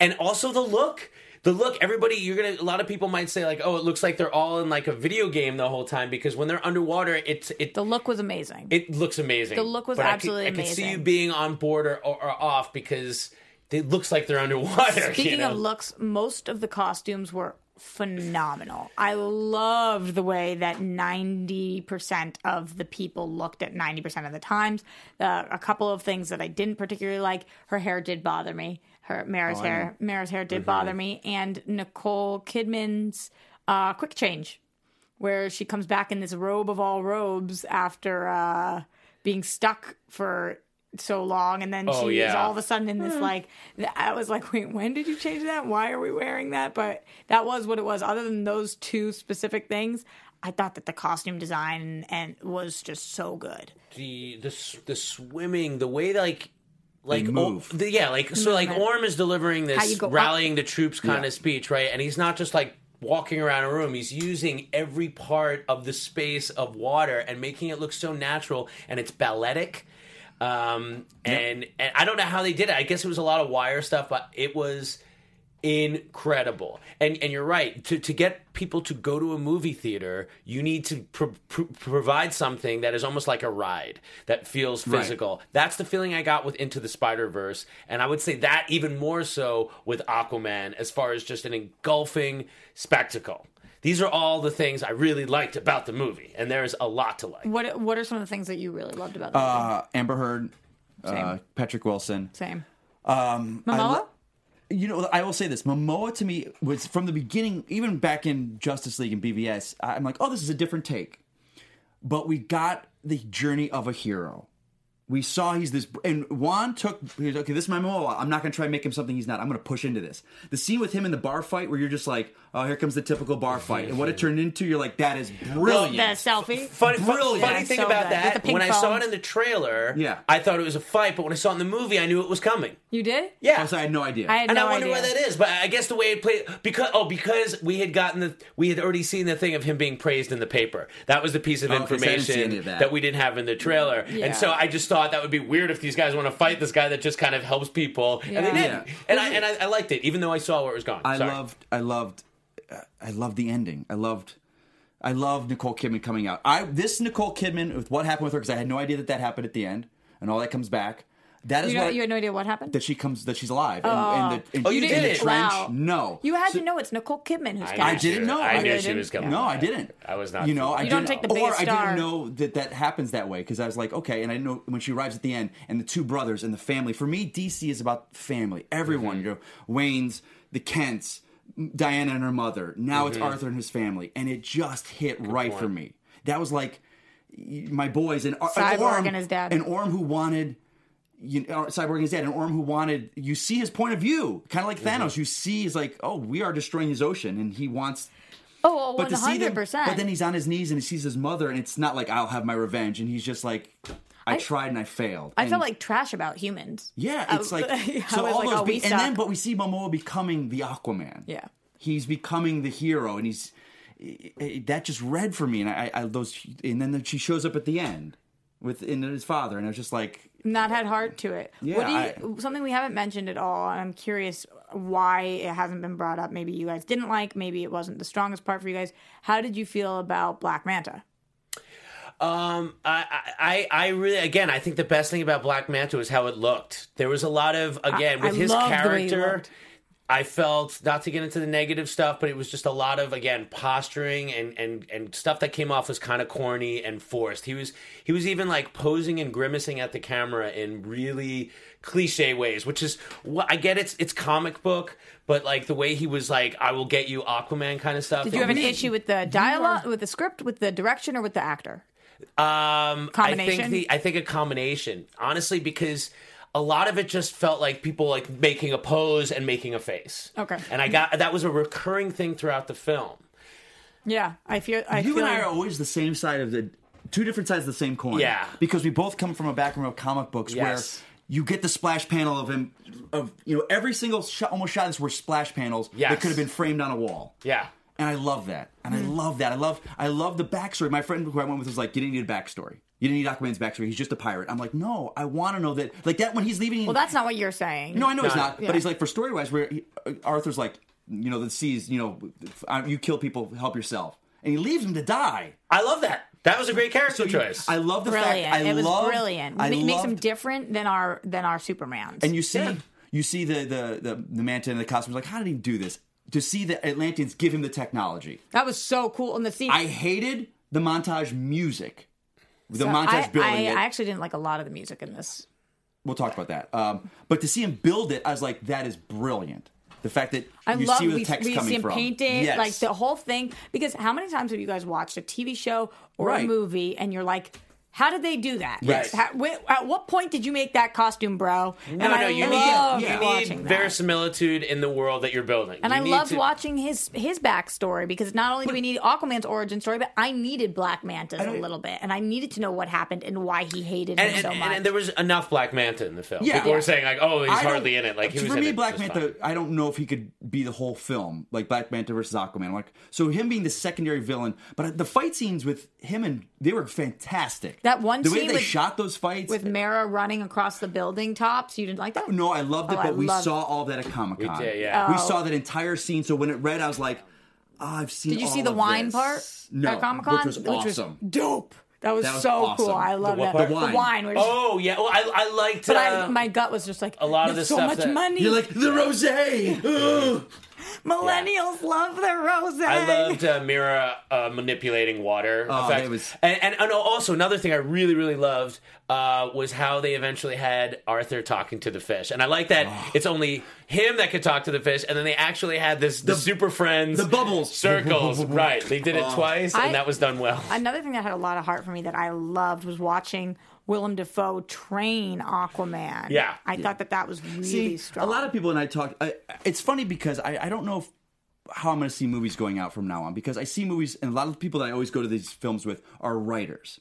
And also the look. The look, everybody, you're gonna. A lot of people might say like, "Oh, it looks like they're all in like a video game the whole time." Because when they're underwater, it's it The look was amazing. it looks amazing. The look was But I could- absolutely I could, see you being on board or, or, or off because it looks like they're underwater. Speaking you know? of looks, most of the costumes were phenomenal. I loved the way that 90% of the people looked at 90% of the times. Uh, a couple of things that I didn't particularly like. Her hair did bother me. Her Mera's hair, Mera's hair did bother me, and Nicole Kidman's uh, quick change, where she comes back in this robe of all robes after uh, being stuck for so long, and then Oh, she's yeah. all of a sudden in this like. I was like, wait, when did you change that? Why are we wearing that? But that was what it was. Other than those two specific things, I thought that the costume design and was just so good. the the the swimming, the way like like move. oh, the, yeah, like so like Orm is delivering this go up. rallying the troops kind Yeah. of speech, right? And he's not just like walking around a room. He's using every part of the space of water and making it look so natural and it's balletic. Um, and and I don't know how they did it. I guess it was a lot of wire stuff, but it was incredible. And and you're right. To to get people to go to a movie theater, you need to pro- pro- provide something that is almost like a ride that feels Right. physical. That's the feeling I got with Into the Spider Verse, and I would say that even more so with Aquaman, as far as just an engulfing spectacle. these are all the things I really liked about the movie, and there's a lot to like. What What are some of the things that you really loved about the movie? Uh, Amber Heard, uh, Patrick Wilson. Same. Um, I Momoa? You know, I will say this: Momoa to me was from the beginning, even back in Justice League and BVS. I'm like, oh, this is a different take. But we got the journey of a hero. We saw he's this, and Wan took. Okay, this is my Momoa. I'm not going to try and make him something he's not. I'm going to push into this. The scene with him in the bar fight, where you're just like, oh, here comes the typical bar fight, and what it turned into, you're like, that is brilliant. That selfie. Funny, Brilliant. funny Yeah, thing so about good. With the that, pink when I saw phone. it in the trailer, Yeah. I thought it was a fight, but when I saw it in the movie, I knew it was coming. You did? Yeah, Also, I had no idea. I had and no I wonder idea. why that is. But I guess the way it played because oh because we had gotten the we had already seen the thing of him being praised in the paper. That was the piece of Oh, I didn't see information any of that. that. we didn't have in the trailer. Yeah. And so I just thought that would be weird if these guys want to fight this guy that just kind of helps people, and they Yeah. didn't. Yeah. And I and I, I liked it, even though I saw where it was going. I Sorry. loved, I loved, I loved the ending. I loved, I loved Nicole Kidman coming out. I this Nicole Kidman with what happened with her because I had no idea that that happened at the end and all that comes back. That is You, know, what you had no idea what happened? that she comes that she's alive. And, and the, and Oh, you in did the it? trench. Wow. No, you had So- to know it's Nicole Kidman who's I I didn't know. I knew she didn't? was coming. No, I didn't. I was not. You know, I You don't didn't, take the or biggest I didn't know that that happens that way because I was like, okay, and I know when she arrives at the end and the two brothers and the family. For me, DC is about family. Everyone, Mm-hmm. you know, Wayne's, the Kents, Diana and her mother. Now it's mm-hmm. Arthur and his family, and it just hit right for me. That was like my boys and, uh, and Cyborg Orm, and his dad. and Orm who wanted. You know, uh, Cyborg and his dad, and Orm who wanted. You see his point of view, kind of like Mm-hmm. Thanos. You see, he's like, "Oh, we are destroying his ocean," and he wants Oh, but one to see them, hundred percent. but then he's on his knees and he sees his mother, and it's not like I'll have my revenge, and he's just like, I, I- tried and I failed. I And- felt like trash about humans. yeah, it's like I so all like, those, oh, be- and then but we see Momoa becoming the Aquaman. Yeah. he's becoming the hero, and he's i- i- that just read for me, and I, I those, and then she shows up at the end with in his father, and I was just like, not had heart to it. Yeah, what do you, something we haven't mentioned at all, and I'm curious why it hasn't been brought up. Maybe you guys didn't like, maybe it wasn't the strongest part for you guys. How did you feel about Black Manta? Um, I, I, I really, again, I think the best thing about Black Manta was how it looked. There was a lot of, again, I with his loved the way he character. I felt not to get into the negative stuff, but it was just a lot of again posturing and and and stuff that came off as kind of corny and forced. He was he was even like posing and grimacing at the camera in really cliche ways, which is what I get. It's it's comic book, but like the way he was like, "I will get you, Aquaman" kind of stuff. Did you have an issue with the dialogue, with the script, with the direction, or with the actor? Um, I think the I think a combination, honestly, because a lot of it just felt like people like making a pose and making a face. Okay. and I got that was a recurring thing throughout the film. Yeah, I feel. I you feel. and I like- are always the same side of the two different sides of the same coin. Yeah. because we both come from a background of comic books Yes. where you get the splash panel of him of you know every single shot, almost shot this were splash panels Yes. that could have been framed on a wall. Yeah. And I love that. And I Hmm. love that. I love I love the backstory. My friend who I went with was like, you didn't need a backstory. You didn't need Aquaman's backstory. He's just a pirate. I'm like, no, I want to know that. Like that when he's leaving. well, that's not what you're saying. no, I know he's No. not. Yeah. But he's like for story wise, where he, uh, Arthur's like, you know, the seas, you know, uh, you kill people, help yourself, and he leaves him to die. I love that. That was a great character you- choice. I love the brilliant. fact. I it was love, brilliant. I Ma- makes him different than our than our Supermans. And you see, Yeah. you see the the the, the manta and the costumes. Like, how did he do this? To see the Atlanteans give him the technology. that was so cool. And the scene. I hated the montage music. The So montage I, building I, it. I actually didn't like a lot of the music in this. we'll talk about that. Um, but to see him build it, I was like, that is brilliant. The fact that I you love see where we, the text we coming see him from. painted, Yes. like the whole thing. Because how many times have you guys watched a TV show or a movie and you're like, how did they do that? Yes. How, wh- at what point did you make that costume, bro? no, and no, I you loved need, you watching need that. verisimilitude in the world that you're building. And You I need loved to- watching his his backstory because not only do we need Aquaman's origin story, but I needed Black Manta's a little bit, and I needed to know what happened and why he hated And, him and, so much. and there was enough Black Manta in the film. Yeah. People Yeah. were saying like, "Oh, he's I hardly in it." Like he for in me, Black just Manta. fine. I don't know if he could be the whole film, like Black Manta versus Aquaman. Like, so him being the secondary villain, but the fight scenes with him and they were fantastic. That one the way scene they with- shot those fights with Mera running across the building tops, you didn't like that? No, I loved it, Oh, I but we loved- saw all that at Comic Con. We did, yeah. We Oh. saw that entire scene. So when it read, I was like, oh, I've seen. Did you see the wine this. part No, at Comic Con? which was awesome. dope. That was, That was so awesome. cool. I love that. part? The wine. The wine was, Oh yeah, well, I I liked. but uh, I, my gut was just like a lot of this so stuff much that- money. You're like the rosé. Ugh. Millennials love their rose. I loved uh, Mera uh, manipulating water. Oh, effects. it was- and, and, and also another thing I really really loved uh, was how they eventually had Arthur talking to the fish, and I like that Oh. it's only him that could talk to the fish, and then they actually had this the, super friends the bubbles. circles. right, they did it twice, I- and that was done well. Another thing that had a lot of heart for me that I loved was watching Willem Dafoe train Aquaman. Yeah. I thought that that was really See, strong. a lot of people and I talk. I, it's funny because I, I don't know if, how I'm going to see movies going out from now on because I see movies and a lot of people that I always go to these films with are writers.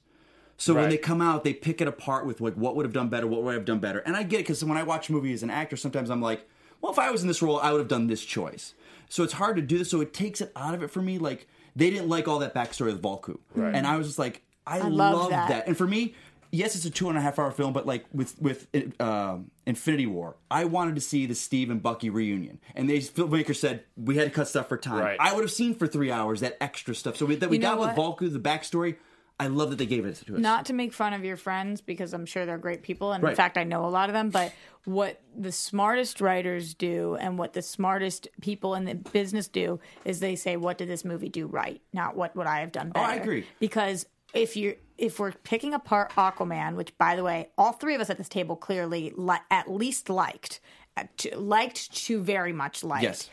So when they come out, they pick it apart with like what would have done better, what would I have done better, and I get it because when I watch a movie as an actor, sometimes I'm like, well, if I was in this role, I would have done this choice. So it's hard to do this. So it takes it out of it for me. Like they didn't like all that backstory with Vulko, and I was just like, I, love love that. that. And for me, yes, it's a two and a half hour film, but like with with uh, Infinity War, I wanted to see the Steve and Bucky reunion, and they filmmaker said we had to cut stuff for time. Right. I would have seen for three hours that extra stuff. So we, that we You got with what? Vulko, the backstory. I love that they gave it to us. not to make fun of your friends because I'm sure they're great people, and in fact, I know a lot of them. But what the smartest writers do, and what the smartest people in the business do, is they say, "What did this movie do right? Not what would I have done better." Oh, I agree. Because if you're if we're picking apart Aquaman, which by the way, all three of us at this table clearly li- at least liked, at to, liked to very much liked Yes.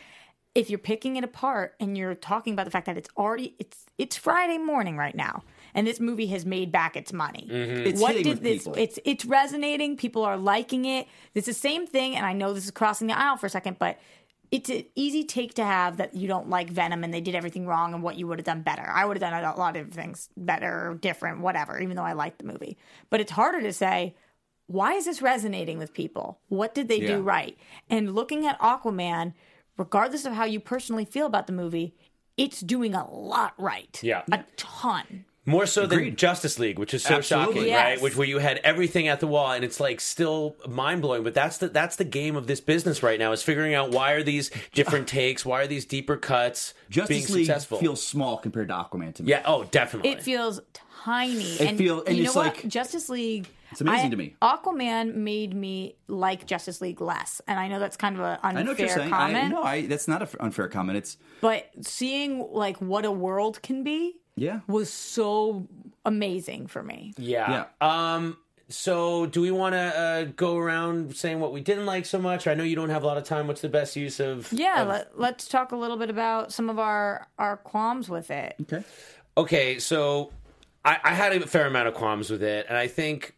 if you're picking it apart and you're talking about the fact that it's already it's it's Friday morning right now and this movie has made back its money. Mm-hmm. It's what did this people. it's it's resonating, people are liking it. It's the same thing and I know this is crossing the aisle for a second, but it's an easy take to have that you don't like Venom and they did everything wrong and what you would have done better. I would have done a lot of things better, different, whatever, even though I liked the movie. But it's harder to say, why is this resonating with people? What did they Yeah. do right? And looking at Aquaman, regardless of how you personally feel about the movie, it's doing a lot right. Yeah. A ton. More so than Agreed. Justice League, which is so Absolutely. shocking, Yes. right? Which where you had everything at the wall, and it's like still mind blowing. But that's the that's the game of this business right now is figuring out why are these different takes, why are these deeper cuts being Justice League successful? feels small compared to Aquaman to me. yeah, oh, definitely. It feels tiny. It and feel- and you it's know what? Justice League. It's amazing I- to me. Aquaman made me like Justice League less, and I know that's kind of an unfair I know what you're saying. comment. I, no, I, that's not an unfair comment. It's but seeing like what a world can be, Yeah. was so amazing for me. yeah. Um. So, do we want to uh, go around saying what we didn't like so much? I know you don't have a lot of time. What's the best use of? Yeah, of- let, let's talk a little bit about some of our our qualms with it. okay. Okay, so I, I had a fair amount of qualms with it, and I think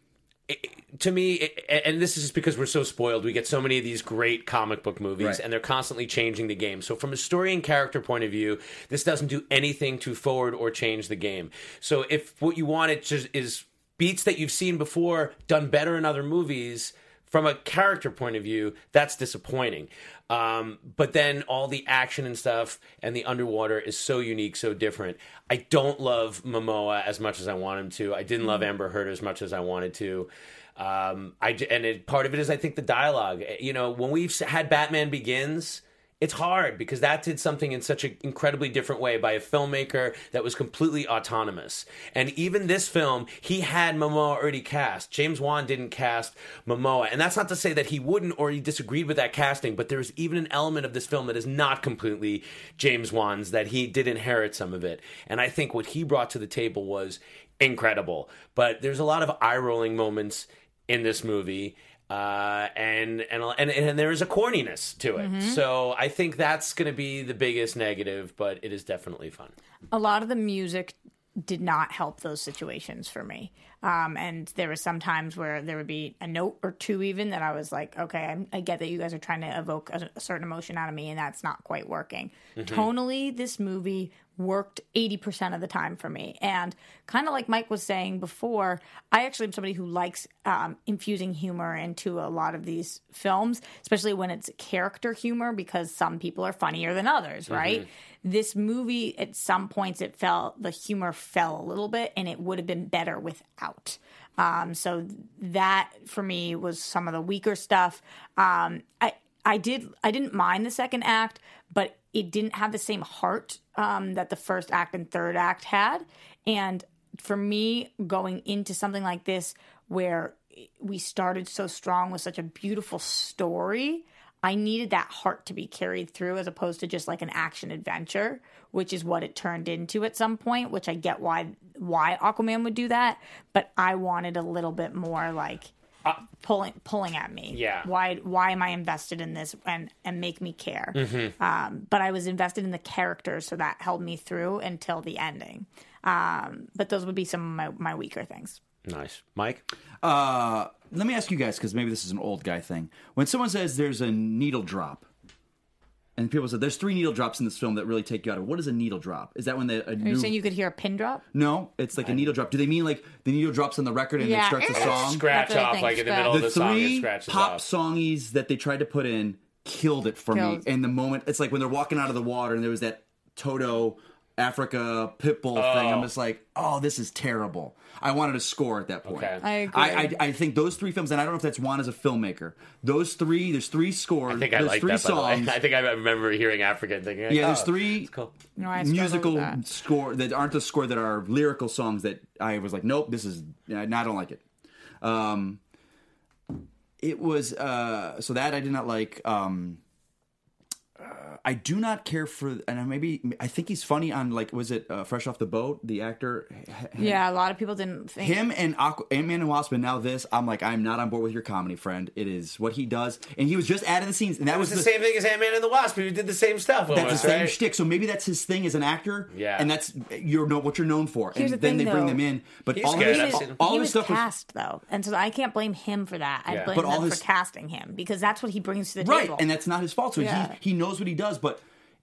it, to me, it, and this is just because we're so spoiled, we get so many of these great comic book movies, Right. and they're constantly changing the game. So, from a story and character point of view, this doesn't do anything to forward or change the game. So, if what you want it just is beats that you've seen before done better in other movies. From a character point of view, that's disappointing. Um, but then all the action and stuff and the underwater is so unique, so different. I don't love Momoa as much as I want him to. I didn't love Amber Heard as much as I wanted to. Um, I and it, part of it is I think the dialogue. You know, when we've had Batman Begins, it's hard because that did something in such an incredibly different way by a filmmaker that was completely autonomous. And even this film, he had Momoa already cast. James Wan didn't cast Momoa. And that's not to say that he wouldn't or he disagreed with that casting, but there's even an element of this film that is not completely James Wan's, that he did inherit some of it. And I think what he brought to the table was incredible. But there's a lot of eye rolling moments in this movie. Uh, and, and and and there is a corniness to it, so I think that's going to be the biggest negative. But it is definitely fun. a lot of the music did not help those situations for me. Um, and there were some times where there would be a note or two, even that I was like, okay, I'm, I get that you guys are trying to evoke a, a certain emotion out of me, and that's not quite working. Tonally, this movie worked 80% of the time for me. And kind of like Mike was saying before, I actually am somebody who likes um, infusing humor into a lot of these films, especially when it's character humor, because some people are funnier than others, right? This movie, at some points, it felt the humor fell a little bit, and it would have been better without. Um, so that for me was some of the weaker stuff. Um, I I did I didn't mind the second act, but it didn't have the same heart um, that the first act and third act had. And for me, going into something like this, where we started so strong with such a beautiful story, I needed that heart to be carried through as opposed to just like an action adventure, which is what it turned into at some point, which I get why why Aquaman would do that, but I wanted a little bit more like pulling pulling at me. Yeah. Why why am I invested in this and and make me care? Mm-hmm. Um, but I was invested in the characters, so that held me through until the ending. Um, but those would be some of my, my weaker things. Nice, Mike. Uh, let me ask you guys because maybe this is an old guy thing. When someone says there's a needle drop, and people said there's three needle drops in this film that really take you out of. What is a needle drop? Is that when the a Are new? you saying you could hear a pin drop? no, it's like a needle drop. Do they mean like the needle drops on the record and Yeah. it starts a song? Scratch That's what I off think, like in the scratch. middle of the the song. It three scratches pop off. songies that they tried to put in killed it for Killed. me. In the moment, it's like when they're walking out of the water and there was that Toto Africa Pitbull thing. I'm just like, oh, this is terrible. I wanted a score at that point. Okay. I agree. I, I, I think those three films, and I don't know if that's Wan as a filmmaker. Those three, there's three scores. I think I there's like three that. By songs. I think I remember hearing Africa and thinking, yeah, there's three cool. No, musical that. score that aren't the score that are lyrical songs that I was like, nope, this is. No, I don't like it. Um, it was uh, so that I did not like. Um, I do not care for, and maybe I think he's funny on like was it uh, Fresh Off the Boat? The actor, Yeah, a lot of people didn't think. him and Aqu- Ant Man and Wasp, and now this. I'm like, I'm not on board with your comedy, friend. It is what he does, and he was just adding the scenes, and that It was was the same thing as Ant Man and the Wasp, who did the same stuff. That's the same right? shtick. So maybe that's his thing as an actor. Yeah. and that's you're know what you're known for. Here's and the then thing, they bring though. them in, but He's all good. of I've his, seen him. all he of was his stuff was cast though, and so I can't blame him for that. I Yeah. blame But all them his- for casting him because that's what he brings to the right, table. and that's not his fault. So Yeah. he he knows what he does, but.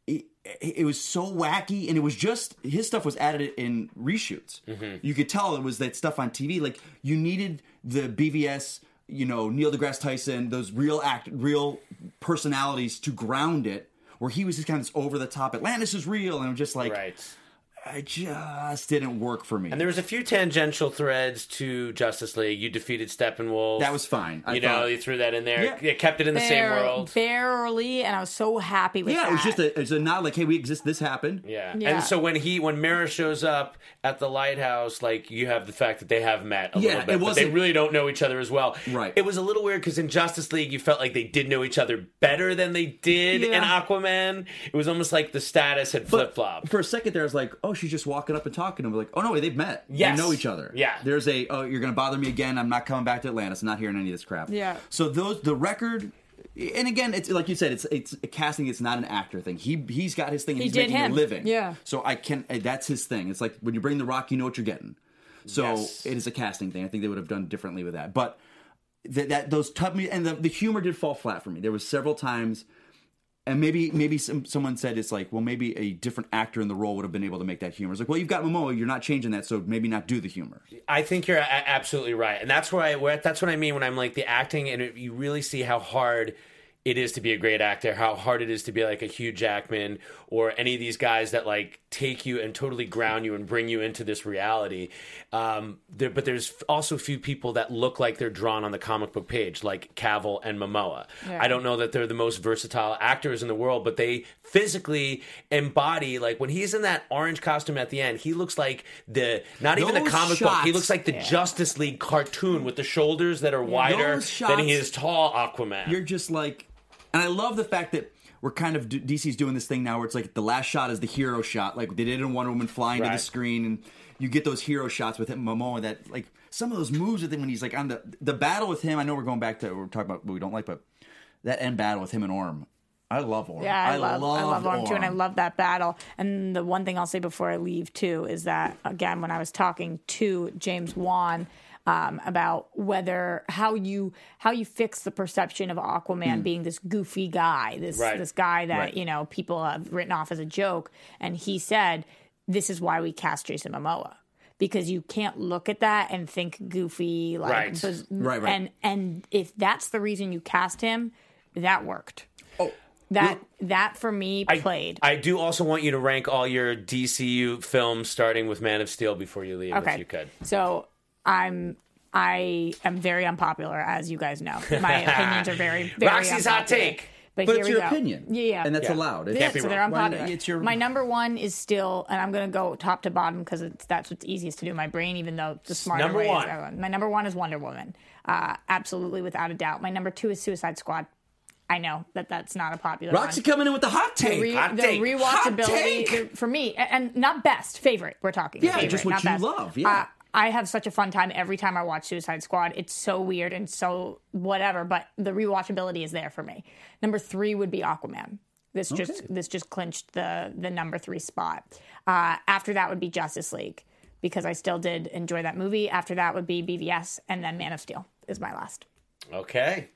It, it was so wacky, and it was just his stuff was added in reshoots. Mm-hmm. You could tell it was that stuff on TV. Like you needed the BVS, you know, Neil deGrasse Tyson, those real act, real personalities to ground it. Where he was just kind of over the top. Atlantis is real, and I'm just like, Right. I just didn't work for me. And there was a few tangential threads to Justice League. You defeated Steppenwolf. That was fine. I you know, thought- you threw that in there. Yeah. You kept it in the same Bare- world. barely, and I was so happy with yeah, that. it was just a, it was a nod like, hey, we exist. This happened. Yeah. Yeah. And so when he when Mera shows up at the lighthouse, like you have the fact that they have met a Yeah, little bit, it but they wasn't- really don't know each other as well. Right. It was a little weird because in Justice League you felt like they did know each other better than they did in Yeah. Aquaman. It was almost like the status had flip flopped. For a second there, I was like, oh, she's just walking up and talking. And we're like, oh no, they've met. Yes. They know each other. Yeah. There's a oh, you're gonna bother me again. I'm not coming back to Atlantis. I'm not hearing any of this crap. Yeah. So those the record. And again, it's like you said, it's it's casting. It's not an actor thing. He he's got his thing. and He he's did making him. a living. Yeah. So I can. That's his thing. It's like when you bring the Rock, you know what you're getting. So Yes. it is a casting thing. I think they would have done differently with that. But that, that those tough and the, the humor did fall flat for me. There was several times and maybe maybe some, someone said it's like well maybe a different actor in the role would have been able to make that humor. It's like well you've got Momoa, you're not changing that, so maybe not do the humor. I think you're a- absolutely right, and that's where, that's what I mean when I'm like the acting, and it, you really see how hard it is to be a great actor, how hard it is to be like a Hugh Jackman or any of these guys that like take you and totally ground you and bring you into this reality. Um, there, but there's also a few people that look like they're drawn on the comic book page, like Cavill and Momoa. Yeah. I don't know that they're the most versatile actors in the world, but they physically embody like when he's in that orange costume at the end, he looks like the not even the Those comic book. He looks like the Justice League cartoon with the shoulders that are wider Those than he is tall Aquaman. You're just like, and I love the fact that we're kind of DC's doing this thing now where it's like the last shot is the hero shot, like they did in Wonder Woman flying to the screen, and you get those hero shots with him Momoa that like some of those moves with him when he's like on the the battle with him. I know we're going back to we're talking about what we don't like, but that end battle with him and Orm. I love Orm. Yeah, I, love, I love Orm too, and I love that battle. And the one thing I'll say before I leave too is that again, when I was talking to James Wan um, about whether how you how you fix the perception of Aquaman being this goofy guy, this Right. this guy that Right. you know people have written off as a joke, and he said, "This is why we cast Jason Momoa." Because you can't look at that and think goofy, like Right. buzz- Right, right. and and if that's the reason you cast him, that worked. Oh, That that for me I, played. I do also want you to rank all your DCU films starting with Man of Steel before you leave, okay. if you could. So I'm I am very unpopular, as you guys know. My opinions are very very Roxy's hot take. But, But here it's we your go. opinion. Yeah, yeah. and that's Yeah. allowed. It yeah, Can't be so they're wrong. Unpopular. It's your- My number one is still, and I'm going to go top to bottom because that's what's easiest to do in my brain, even though the smarter Number way one. is everyone. My number one is Wonder Woman, uh, absolutely without a doubt. My number two is Suicide Squad. I know that that's not a popular Roxy one. coming in with the hot The, take. re- Hot the take. Hot rewatchability take. the- for me, a- and not best, favorite. We're talking. Yeah, favorite, just what not you best. love, yeah. Uh, I have such a fun time every time I watch Suicide Squad. It's so weird and so whatever, but the rewatchability is there for me. Number three would be Aquaman. This just this just clinched the the number three spot. Uh, after that would be Justice League because I still did enjoy that movie. After that would be BVS, and then Man of Steel is my last. Okay.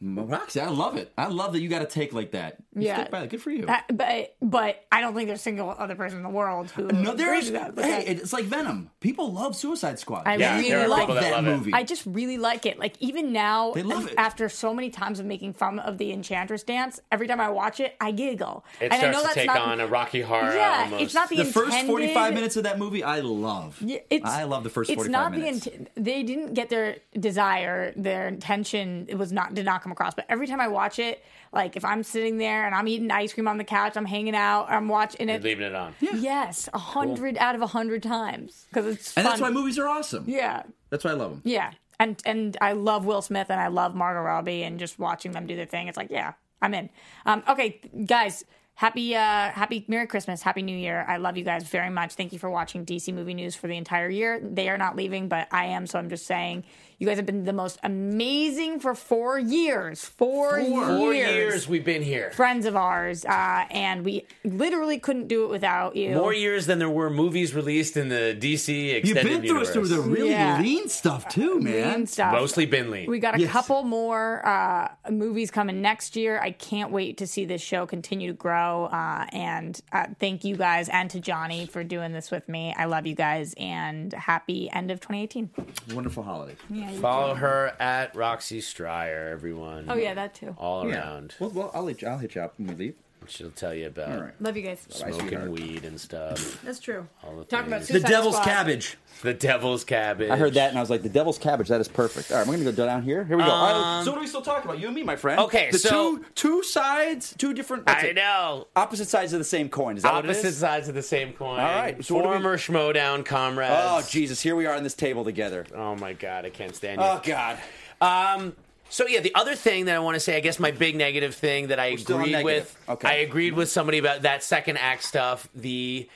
Roxy, I love it. I love that you got a take like that. You Yeah. stick by that. Good for you. Uh, but but I don't think there's a single other person in the world who no, there's. that. but Hey, that- it's like Venom. People love Suicide Squad. I Yeah, really there like that that it. movie. I just really like it. Like even now, They love it. after so many times of making fun of the Enchantress dance, every time I watch it, I giggle. It and I starts know to that's take not, on a Rocky Horror. Yeah, almost. it's not the, the first 45 minutes of that movie, I love. Yeah, it's, I love the first it's 45 not minutes. The int- they didn't get their desire, their intention. It was not did not come across. But every time I watch it, like if I'm sitting there and I'm eating ice cream on the couch, I'm hanging out, I'm watching You're it. leaving it on. Yes, a hundred out of a hundred times because it's and that's why movies are awesome. Yeah, That's why I love them. yeah, and and I love Will Smith and I love Margot Robbie and just watching them do their thing. It's like, yeah, I'm in. Um, okay, guys, happy uh, happy Merry Christmas, Happy New Year. I love you guys very much. Thank you for watching DC Movie News for the entire year. They are not leaving, but I am, so I'm just saying. You guys have been the most amazing for four years. Four, Four years we've been here. Friends of ours, uh, and we literally couldn't do it without you. More years than there were movies released in the DC extended You've been through universe. us through the really Yeah. lean stuff too, man. and stuff. Mostly been lean. We got a Yes. couple more uh, movies coming next year. I can't wait to see this show continue to grow. Uh, and uh, thank you guys and to Johnny for doing this with me. I love you guys and happy end of 2018. Wonderful holiday. Follow her at Roxy Striar, everyone. Oh yeah, that too. All around. Well, well, I'll hit you. I'll hit you up when we leave. She'll tell you about All right. Love you guys. smoking weed and stuff. That's true. All the Talking about things. The Suicide Devil's Squad. Cabbage. the Devil's Cabbage. I heard that and I was like, the Devil's Cabbage. That is perfect. All right, we're gonna go down here. Here we go. All right, so what are we still talking about? You and me, my friend. Okay, the so- two two sides, two different. what's I it? know. Opposite sides of the same coin. Is that what it Opposite is? sides of the same coin. All right, so what do we- Former Schmoedown comrades. Oh. Jesus! Here we are on this table together. Oh my god, I can't stand you. Oh God. Um, so yeah, the other thing that I want to say, I guess my big negative thing that I agreed with, Okay. I agreed with somebody about that second act stuff, the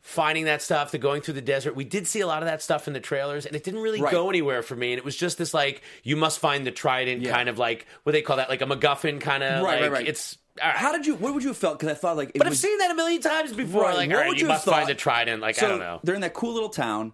finding that stuff, the going through the desert. We did see a lot of that stuff in the trailers, and it didn't really Right. go anywhere for me. And it was just this like, you must find the trident, Yeah. kind of like what they call that, like a MacGuffin kind of. Right, like, right, right. It's. right. How did you? What would you have felt? Because I thought like. It but I've seen that a million times before. Right, Like, what all right, would you you must find thought? the trident. Like, so I don't know. They're in that cool little town.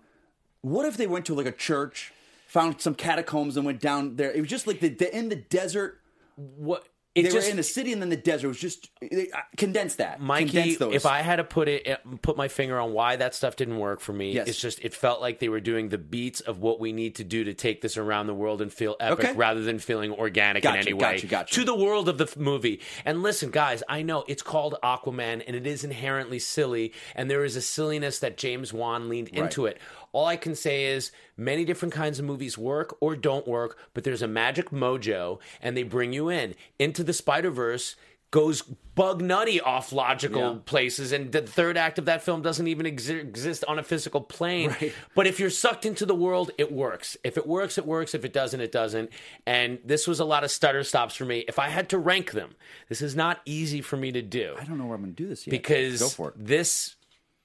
What if they went to like a church, found some catacombs, and went down there? It was just like the, the in the desert. What? It They just, were in the city and then the desert. It was just uh, condense that. Mikey, condense those. if I had to put it, put my finger on why that stuff didn't work for me, Yes. it's just it felt like they were doing the beats of what we need to do to take this around the world and feel epic, Okay. rather than feeling organic in Gotcha, any way gotcha, to the world of the f- movie. And listen, guys, I know it's called Aquaman, and it is inherently silly, and there is a silliness that James Wan leaned into it. All I can say is many different kinds of movies work or don't work, but there's a magic mojo, and they bring you in into the Spider Verse. Goes bug nutty off logical Yeah. places, and the third act of that film doesn't even exi- exist on a physical plane. Right. But if you're sucked into the world, it works. If it works, it works. If it doesn't, it doesn't. And this was a lot of stutter stops for me. If I had to rank them, this is not easy for me to do I don't know where I'm going to do this yet. because go for it. this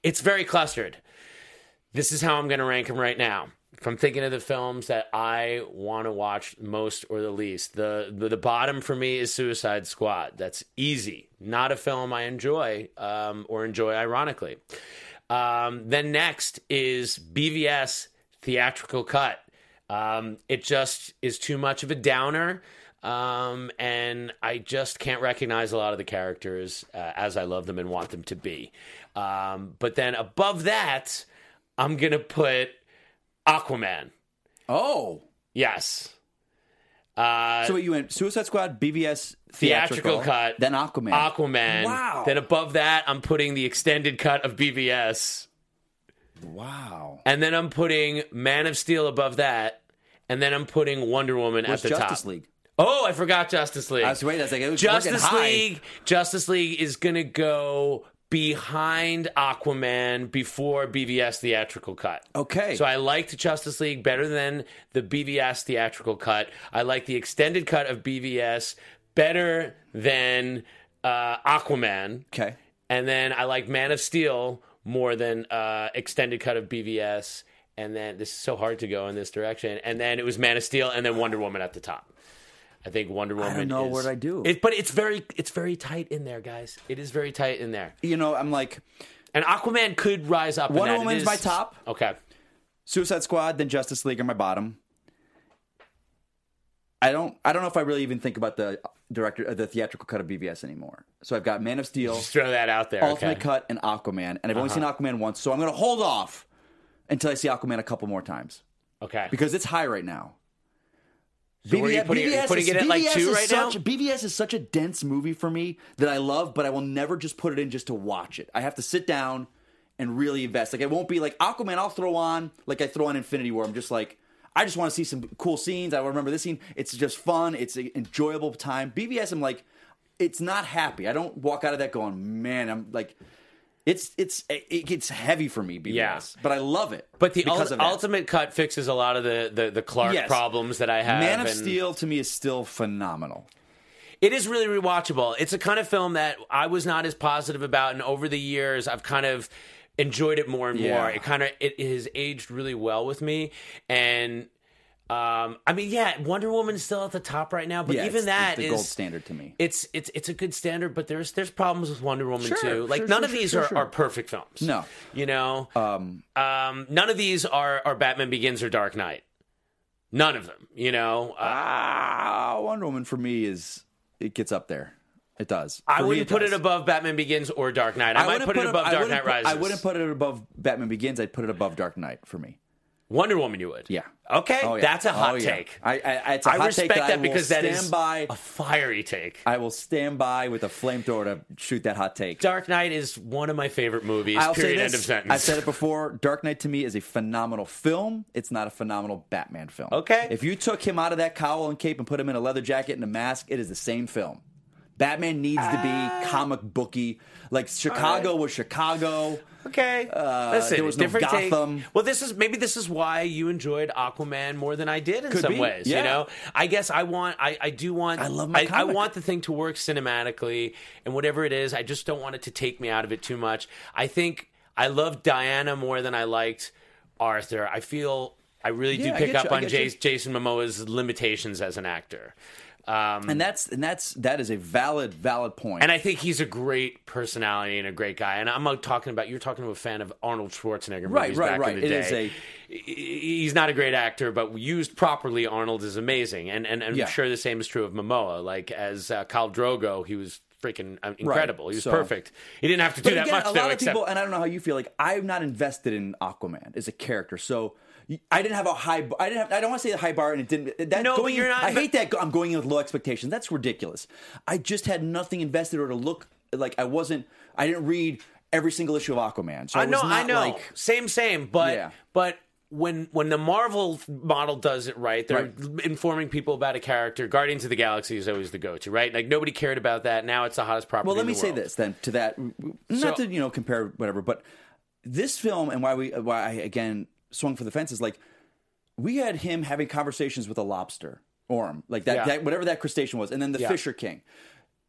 it's very clustered. This is how I'm going to rank them right now. If I'm thinking of the films that I want to watch most or the least, the, the the bottom for me is Suicide Squad. That's easy. Not a film I enjoy um, or enjoy ironically. Um, then next is BVS theatrical cut. Um, it just is too much of a downer. Um, and I just can't recognize a lot of the characters uh, as I love them and want them to be. Um, but then above that, I'm going to put Aquaman. Oh, Yes. Uh, so you went Suicide Squad, BVS theatrical, cut. then Aquaman. Aquaman. Wow. Then above that, I'm putting the extended cut of BVS. wow. And then I'm putting Man of Steel above that. And then I'm putting Wonder Woman Where's at the top. Justice top. League? Oh, I forgot Justice League. I was waiting. I was like, it was working Justice high. League. Justice League is gonna go behind Aquaman before BVS theatrical cut. Okay. So I liked Justice League better than the BVS theatrical cut. I like the extended cut of BVS better than uh, Aquaman. Okay. And then I like Man of Steel more than uh, extended cut of BVS. And then this is so hard to go in this direction. And then it was Man of Steel, and then Wonder Woman at the top. I think Wonder Woman. I don't know is- what I do. It, but it's very, it's very tight in there, guys. It is very tight in there. You know, I'm like And Aquaman could rise up. Wonder. Woman's is- my top. Okay. Suicide Squad, then Justice League are my bottom. I don't. I don't know if I really even think about the director, uh, the theatrical cut of BVS anymore. So I've got Man of Steel, Just throw that out there. Ultimate okay. Cut, and Aquaman, and I've only seen Aquaman once, so I'm going to hold off until I see Aquaman a couple more times Okay. because it's high right now. So you putting BVS putting is- it at, like, BVS two right now? such, BVS is such a dense movie for me that I love, but I will never just put it in just to watch it. I have to sit down and really invest. Like it won't be like Aquaman. I'll throw on like I throw on Infinity War. I'm just like I just want to see some cool scenes. I remember this scene. It's just fun. It's an enjoyable time. BVS. I'm like, it's not happy. I don't walk out of that going, man. I'm like. It's it's it gets heavy for me, BVS, Yeah. but I love it. But the ul- ultimate cut fixes a lot of the, the, the Clark Yes. problems that I have. Man of and- Steel to me is still phenomenal. It is really rewatchable. It's a kind of film that I was not as positive about, and over the years, I've kind of enjoyed it more and Yeah. more. It kind of it has aged really well with me, and um, I mean, yeah, Wonder Woman's still at the top right now, but Yeah, even it's- that it's the is gold standard to me. It's it's it's a good standard, but there's there's problems with Wonder Woman Sure, too. Like sure, none sure, of these are, are perfect films. No. you know, um, none of these are are Batman Begins or Dark Knight. None of them. You know, uh, Ah, Wonder Woman for me is it gets up there. It does. I For me, wouldn't put does. it above Batman Begins or Dark Knight. I, might wouldn't put, it above I Dark Knight put- Rises. I wouldn't put it above Batman Begins. I'd put it above Dark Knight for me. Wonder Woman. You would. Yeah. Okay, Oh, yeah. that's a hot Oh, yeah. take. I, I, it's a I hot respect take that, that, I because that stand by. a fiery take. I will stand by with a flamethrower to shoot that hot take. Dark Knight is one of my favorite movies. I'll period. End of sentence. I've said it before. Dark Knight to me is a phenomenal film. It's not a phenomenal Batman film. Okay. If you took him out of that cowl and cape and put him in a leather jacket and a mask, it is the same film. Batman needs to Ah. be comic booky. Like Chicago was Chicago. Okay. Uh, Listen, there was no different take. Gotham. Well, this is maybe this is why you enjoyed Aquaman more than I did in Could some be, ways. yeah. You know, I guess I want, I, I do want, I love my I, I want the thing to work cinematically and whatever it is. I just don't want it to take me out of it too much. I think I love Diana more than I liked Arthur. I feel I really Yeah, do pick up you, on. Jason, Jason Momoa's limitations as an actor. Um, And that's and that's that is a valid valid point. and I think he's a great personality and a great guy. And I'm not talking about you're talking to a fan of Arnold Schwarzenegger Right, movies right, back right. in the It day. is a- He's not a great actor, but used properly, Arnold is amazing. And and, and Yeah. I'm sure the same is true of Momoa. Like as uh, Khal Drogo, he was freaking uh, incredible. He was so- perfect. He didn't have to do that again, much a though. lot of except people, and I don't know how you feel. Like I'm not invested in Aquaman as a character, so I didn't have a high. I didn't have. I don't want to say the high bar, and it didn't. That No, going you're not- I hate that. I'm going in with low expectations. That's ridiculous. I just had nothing invested or to look like I wasn't. I didn't read every single issue of Aquaman, so I, I know, was I know, like. same, same. But Yeah. but when when the Marvel model does it right, they're informing people about a character. Guardians of the Galaxy is always the go-to, right? Like nobody cared about that. Now it's the hottest property. Well, let me say world. this then to that. Not So- to you know compare whatever, but this film and why we why I again swung for the fences like we had him having conversations with a lobster orm like that, Yeah. that whatever that crustacean was, and then the Yeah. Fisher King.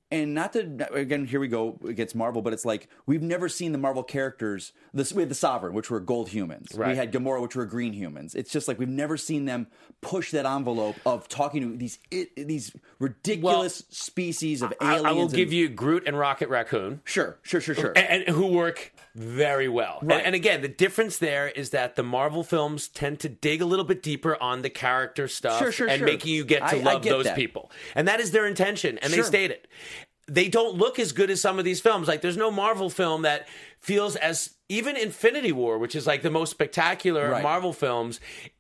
And not to again, here we go against Marvel, but it's like we've never seen the Marvel characters. This we had the Sovereign, which were gold humans. Right. We had Gamora, which were green humans. It's just like we've never seen them push that envelope of talking to these i these ridiculous species of I, aliens. I will and- give you Groot and Rocket Raccoon. Sure, sure, sure, sure. and, and who work very well. Right. And, and again, the difference there is that the Marvel films tend to dig a little bit deeper on the character stuff Sure, sure, and sure. making you get to I- I love get those that. people. And that is their intention, and they state it. They don't look as good as some of these films. Like, there's no Marvel film that feels as even Infinity War, which is like the most spectacular Right. Marvel films.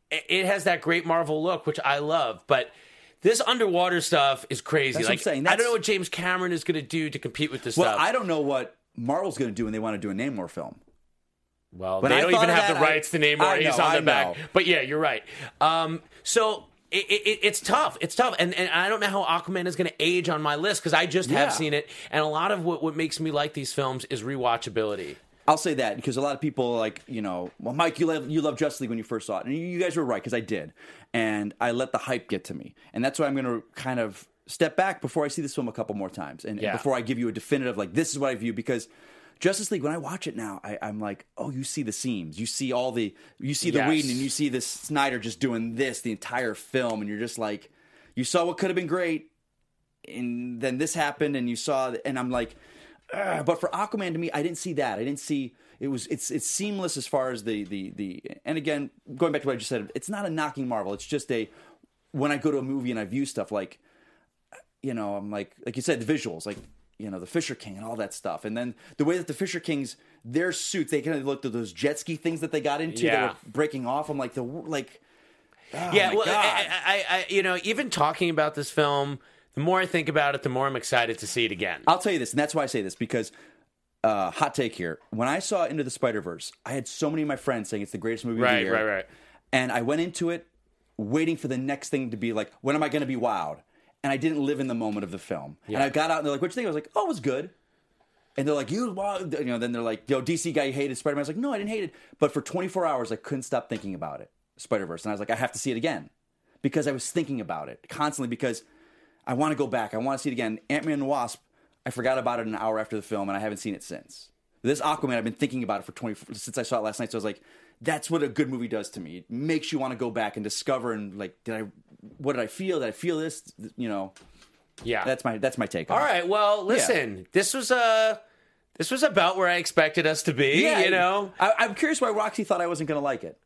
It has that great Marvel look, which I love, but. This underwater stuff is crazy. That's what I'm like. I don't know what James Cameron is going to do to compete with this well, stuff. I don't know what Marvel's going to do when they want to do a Namor film. Well, but they I don't even have the I- rights to Namor I he's on I the back. But yeah, you're right. Um, so it, it, it's tough. It's tough, and and I don't know how Aquaman is going to age on my list because I just Yeah. have seen it, and a lot of what what makes me like these films is rewatchability. I'll say that because a lot of people like you know, well, Mike, you love you love Justice League when you first saw it, and you, you guys were right because I did, and I let the hype get to me, and that's why I'm going to kind of step back before I see this film a couple more times, and, and before I give you a definitive like this is what I view because. Justice League. When I watch it now, I, I'm like, oh, you see the seams, you see all the, you see the Yes. Whedon, and you see this Snyder just doing this the entire film, and you're just like, you saw what could have been great, and then this happened, and you saw, and I'm like, Ugh. but for Aquaman to me, I didn't see that. I didn't see it was it's it's seamless as far as the the the, and again, going back to what I just said, it's not a knocking Marvel. It's just a when I go to a movie and I view stuff like, you know, I'm like like you said, the visuals, like you know, the Fisher King and all that stuff, and then the way that the Fisher Kings, their suits, they kind of looked at those jet ski things that they got into, Yeah. that were breaking off. I'm like the like. oh yeah, well, I, I, I, you know, even talking about this film, the more I think about it, the more I'm excited to see it again. I'll tell you this, and that's why I say this because uh, hot take here. When I saw Into the Spider Verse, I had so many of my friends saying it's the greatest movie of the year. Right, right, right. And I went into it waiting for the next thing to be like, when am I going to be wowed? And I didn't live in the moment of the film. And I got out and they're like, "What you think?" I was like, "Oh, it was good." And they're like, "You, wow," you know." Then they're like, "Yo, DC guy, hated Spider Man." I was like, "No, I didn't hate it." But for 24 hours, I couldn't stop thinking about it, Spider Verse, and I was like, "I have to see it again," because I was thinking about it constantly because I want to go back. I want to see it again. Ant Man and Wasp. I forgot about it an hour after the film, and I haven't seen it since. This Aquaman, I've been thinking about it for 24 since I saw it last night. So I was like, that's what a good movie does to me. It makes you want to go back and discover and like, did I, what did I feel? Did I feel this? You know, Yeah, that's my that's my take. on All it. Well, listen, this was uh, this was about where I expected us to be. Yeah, you know, I, I'm curious why Roxy thought I wasn't going to like it.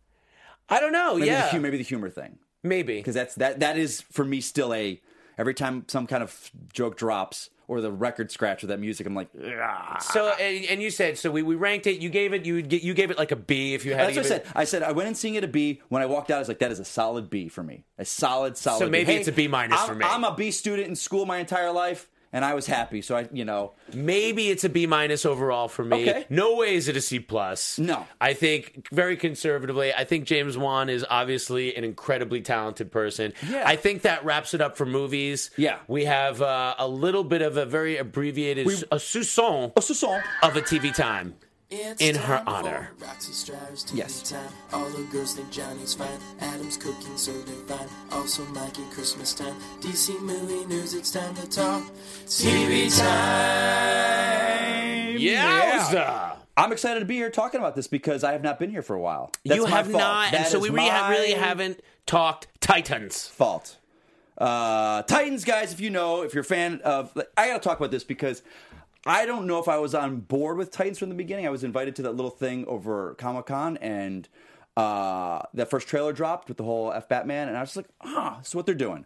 I don't know. Maybe yeah, the, maybe the humor thing, maybe. because that's that that is for me still a every time some kind of joke drops or the record scratch with that music, I'm like, "Ugh." So, and, and you said so. We, we ranked it. You gave it. You get- you gave it like a B if you had That's what I said. I said I went in seeing it a B. When I walked out, I was like, "That is a solid B for me. A solid, solid." So B. maybe Hey, it's a B minus for me. I'm a B student in school my entire life, and I was happy. So I, you know. Maybe it's a B minus overall for me. Okay. No way is it a C plus. No. I think very conservatively. I think James Wan is obviously an incredibly talented person. Yeah. I think that wraps it up for movies. Yeah. We have uh, a little bit of a very abbreviated a soupçon oh, so so. of a TV time. It's In her honor. Roxy Striar's TV Yes. time. All the girls think Johnny's fine. Adam's cooking so divine. Also Mikey Christmas time. DC movie news. It's time to talk TV time. Yowza! I'm excited to be here talking about this because I have not been here for a while. That's you my have fault. not, and That so is we really, ha- really haven't talked Titans. fault. Uh, Titans, guys, if you know, if you're a fan of, I got to talk about this because I don't know if I was on board with Titans from the beginning. I was invited to that little thing over Comic Con, and uh, that first trailer dropped with the whole F Batman, and I was just like, ah, this is what they're doing.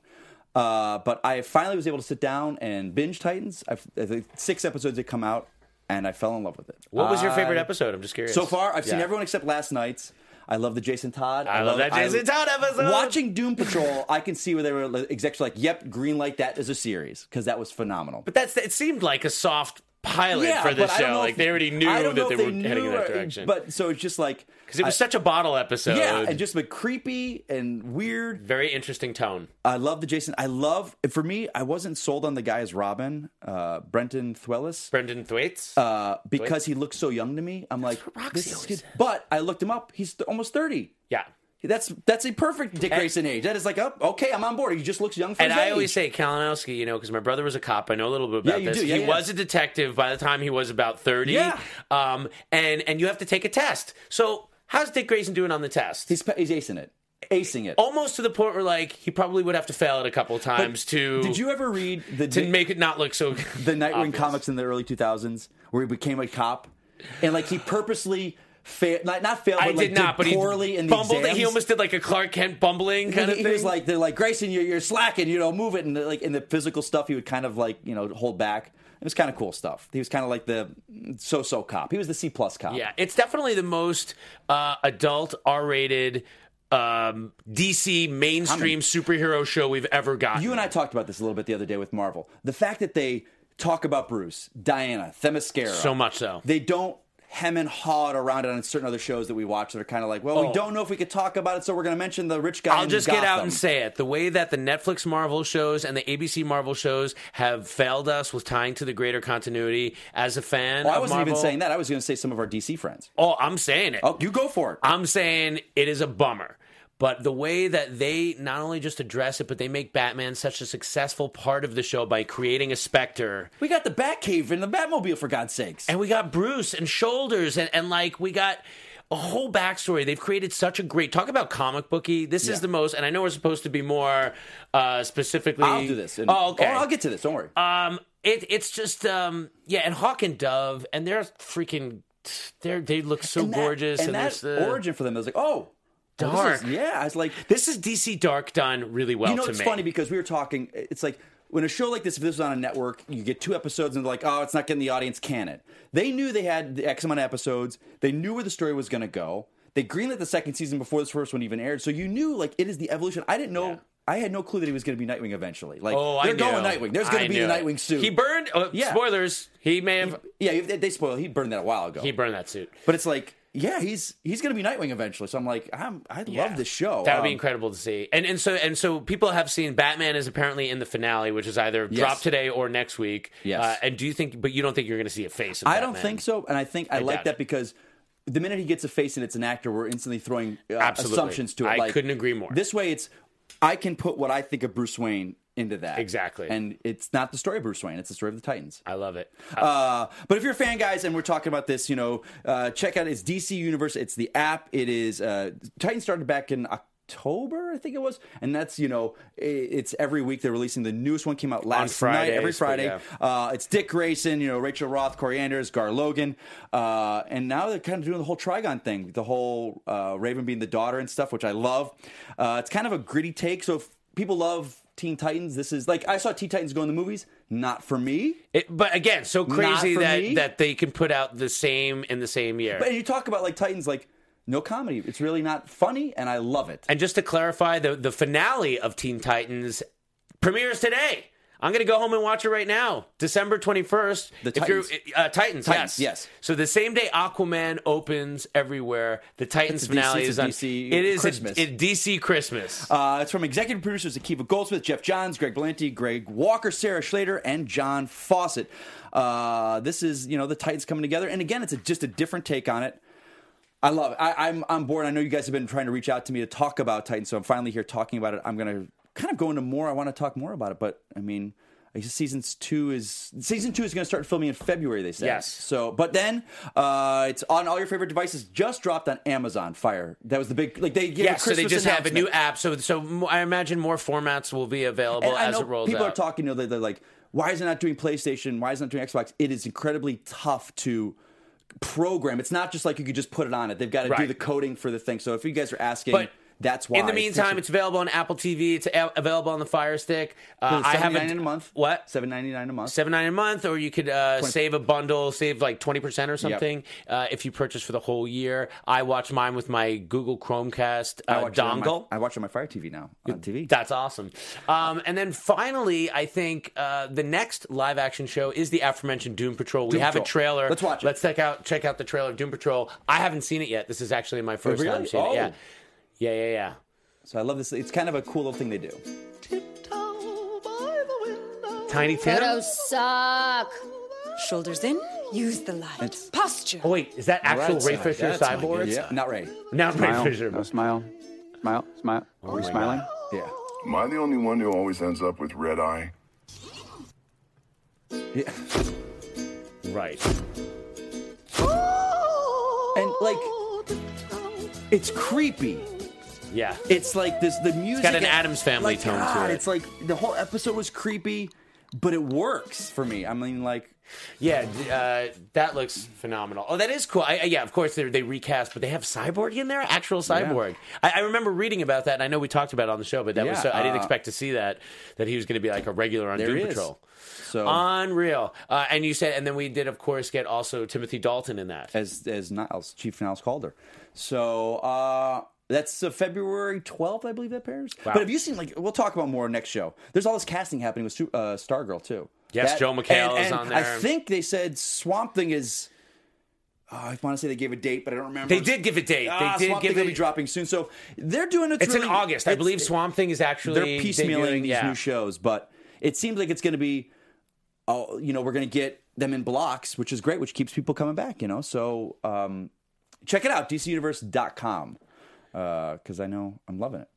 Uh, but I finally was able to sit down and binge Titans. I've, I think six episodes had come out, and I fell in love with it. What was your favorite I- episode? I'm just curious. so far, I've seen Yeah. everyone except last night's. I love the Jason Todd. I love that Jason Todd episode. Watching Doom Patrol, I can see where they were like, execs were like, "Yep, green light that as a series" because that was phenomenal. But that's it. Seemed like a soft pilot yeah, for this but I don't show. Like they already knew that they if were heading in that direction. But so it's just like because it was I- such a bottle episode. yeah, and just like creepy and weird. very interesting tone. I love the Jason. I love for me. I wasn't sold on the guy as Robin, uh, Brenton Thwaites. Brenton Thwaites. Uh, because he looks so young to me, I'm like, Roxy this is always good. said. But I looked him up. He's th- almost thirty. yeah. That's that's a perfect Dick Grayson age. That is like, oh, okay, I'm on board. He just looks young for And his I age. always say Kalinowski, you know, because my brother was a cop. I know a little bit about Yeah, you this. do. Yeah, he yeah. was a detective by the time he was about thirty. Yeah. Um, and and you have to take a test. So how's Dick Grayson doing on the test? he's he's acing it, acing it. almost to the point where like he probably would have to fail it a couple times to Did you ever read the to make it not look so the Nightwing obvious. comics in the early 2000s where he became a cop and like he purposely failed, not, but I like, did not, but poorly he in the bumbled. exams. He almost did like a Clark Kent bumbling kind he, of he was like they're like Grayson, you're, you're slacking, you know, move it, and like in the physical stuff, he would kind of like you know hold back. It was kind of cool stuff. He was kind of like the so-so cop. He was the C plus cop. yeah, it's definitely the most uh, adult, R-rated um, DC mainstream superhero show we've ever gotten. You and I talked about this a little bit the other day with Marvel. The fact that they talk about Bruce, Diana, Themyscira, so much so. they don't hem and haw it around it on certain other shows that we watch that are kind of like, well, we Oh. don't know if we could talk about it, so we're going to mention the rich guy. I'll just get out and say it. The way that the Netflix Marvel shows and the ABC Marvel shows have failed us with tying to the greater continuity as a fan Well, I wasn't Marvel. even saying that. I was going to say some of our DC friends. Oh, I'm saying it. Oh, you go for it. I'm saying it is a bummer. But the way that they not only just address it, but they make Batman such a successful part of the show by creating a specter. We got the Batcave and the Batmobile for God's sakes. And we got Bruce and shoulders and, and like we got a whole backstory. They've created such a great talk about comic booky. This Yeah. is the most, and I know we're supposed to be more uh, specifically. I'll do this. And- oh, okay. I'll get to this. Don't worry. Um, it, it's just um, yeah, and Hawk and Dove, and they're freaking. They're, they look so And that- gorgeous, and, and, that the origin for them. I was like, oh, Dark. Is, yeah, I was like, This is DC Dark done really well you know, it's me. funny because we were talking. It's like when a show like this, if this was on a network, you get two episodes and they're like, oh, it's not getting the audience. Can it? They knew they had the X amount of episodes. They knew where the story was going to go. They greenlit the second season before this first one even aired. So you knew like it is the evolution. I didn't know. Yeah. I had no clue that he was going to be Nightwing eventually. Like Oh, they're knew. going Nightwing. There's going to be knew the. Nightwing suit. He burned. Uh, Yeah. Spoilers. He may have. yeah, they, they spoiled. He burned that a while ago. He burned that suit. But it's like, yeah, he's he's going to be Nightwing eventually. So I'm like, I'm, I Yeah. love this show. That would be Um, incredible to see. And and so and so people have seen Batman is apparently in the finale, which is either Yes. dropped today or next week. Yes. Uh, and do you think? But you don't think you're going to see a face? Of I don't think so, and I think I, I like that it. because the minute he gets a face and it's an actor, we're instantly throwing uh, assumptions to it. I like, couldn't agree more. This way, it's I can put what I think of Bruce Wayne into that Exactly. and it's not the story of Bruce Wayne; it's the story of the Titans. I love it. Uh, but if you're a fan, guys, and we're talking about this, you know, uh, check out it's DC Universe. It's the app. It is uh, Titan started back in October, I think it was, and that's you know, it's every week they're releasing the newest one. Came out last night, every Friday. yeah. Uh, it's Dick Grayson, you know, Rachel Roth, Kory Anders, Gar Logan, uh, and now they're kind of doing the whole Trigon thing, the whole uh, Raven being the daughter and stuff, which I love. Uh, it's kind of a gritty take. So if people love Teen Titans, this is like I saw Teen Titans go in the movies. Not for me. It, but again, so crazy that me. that they can put out the same in the same year. But you talk about like Titans, like no comedy. It's really not funny, and I love it. And just to clarify, the the finale of Teen Titans premieres today. I'm going to go home and watch it right now, December 21st. The Titans. uh, Titans, Titans, yes, yes. So the same day Aquaman opens everywhere, the Titans It's finale DC is on. DC it is Christmas. A, a DC Christmas. Uh, it's from executive producers Akiva Goldsman, Geoff Johns, Greg Berlanti, Greg Walker, Sarah Schechter, and John Fawcett. Uh, this is you know the Titans coming together, and again, it's a, just a different take on it. I love it. I, I'm on board. I know you guys have been trying to reach out to me to talk about Titans, so I'm finally here talking about it. I'm going to kind of go into more. I want to talk more about it, but I mean, I guess season two is season two is going to start filming in February. They said Yes. So, but then uh, it's on all your favorite devices. Just dropped on Amazon Fire. That was the big like they a so they just have a new app. So, so I imagine more formats will be available And I as know it rolls people out. are talking, you know, they're, like, why is it not doing PlayStation? Why is it not doing Xbox? It is incredibly tough to program. It's not just like you could just put it on it. They've got to do the coding for the thing. So if you guys are asking, But that's why. In the meantime, it's available on Apple TV. It's a- available on the Fire Stick. Uh, I ninety nine a month. What? Seven ninety nine a month. Seven nine a month, or you could uh, save a bundle, save like twenty percent or something uh, if you purchase for the whole year. I watch mine with my Google Chromecast I uh, watch it on my- dongle. I watch on my Fire TV now on TV. That's awesome. Um, and then finally, I think uh, the next live action show is the aforementioned Doom Patrol. We Doom have a trailer. Let's watch it. Let's check out check out the trailer of Doom Patrol. I haven't seen it yet. This is actually my first really? time seeing Oh. it. Yeah, yeah, yeah, yeah. So I love this. It's kind of a cool little thing they do. Tiny Tim. Photos suck. Shoulders in, use the light. It's- Posture. Oh wait, is that actual Ray Fisher That's my cyborg? good Yeah, not Ray. Not Ray Smile. Fisher. No, smile. Smile. Smile. Oh Are we my smiling? Yeah. Am I the only one who always ends up with red eye? yeah. Right. And like, it's creepy. Yeah. It's like this. The music got an Addams Family like, tone to it. It's like the whole episode was creepy, but it works for me. I mean, like, Yeah, uh, that looks phenomenal. Oh, that is cool. I, I- yeah, of course they they recast, but they have Cyborg in there, actual Cyborg. I, I remember reading about that, and I know we talked about it on the show, but that was so, I didn't uh, expect to see that that he was going to be like a regular on Doom is. Patrol. so Unreal. Uh, and you said, and then we did, of course, get also Timothy Dalton in that. as as Niles, Chief Niles Calder. So uh that's uh, February 12th, I believe that pairs. Wow. But have you seen like we'll talk about more next show. There's all this casting happening with uh, Stargirl too. Yes, Joel McHale and- is on there. I think they said Swamp Thing is. Oh, I want to say they gave a date, but I don't remember. They did give a date. Ah, they did Swamp give Thing will be dropping soon, so they're doing it. It's really, in August, I believe. Swamp Thing is actually they're piecemealing these yeah. new shows, but it seems like it's going to be, oh, you know, we're going to get them in blocks, which is great, which keeps people coming back, you know. So um, check it out, DCUniverse.com. because I know I'm loving it.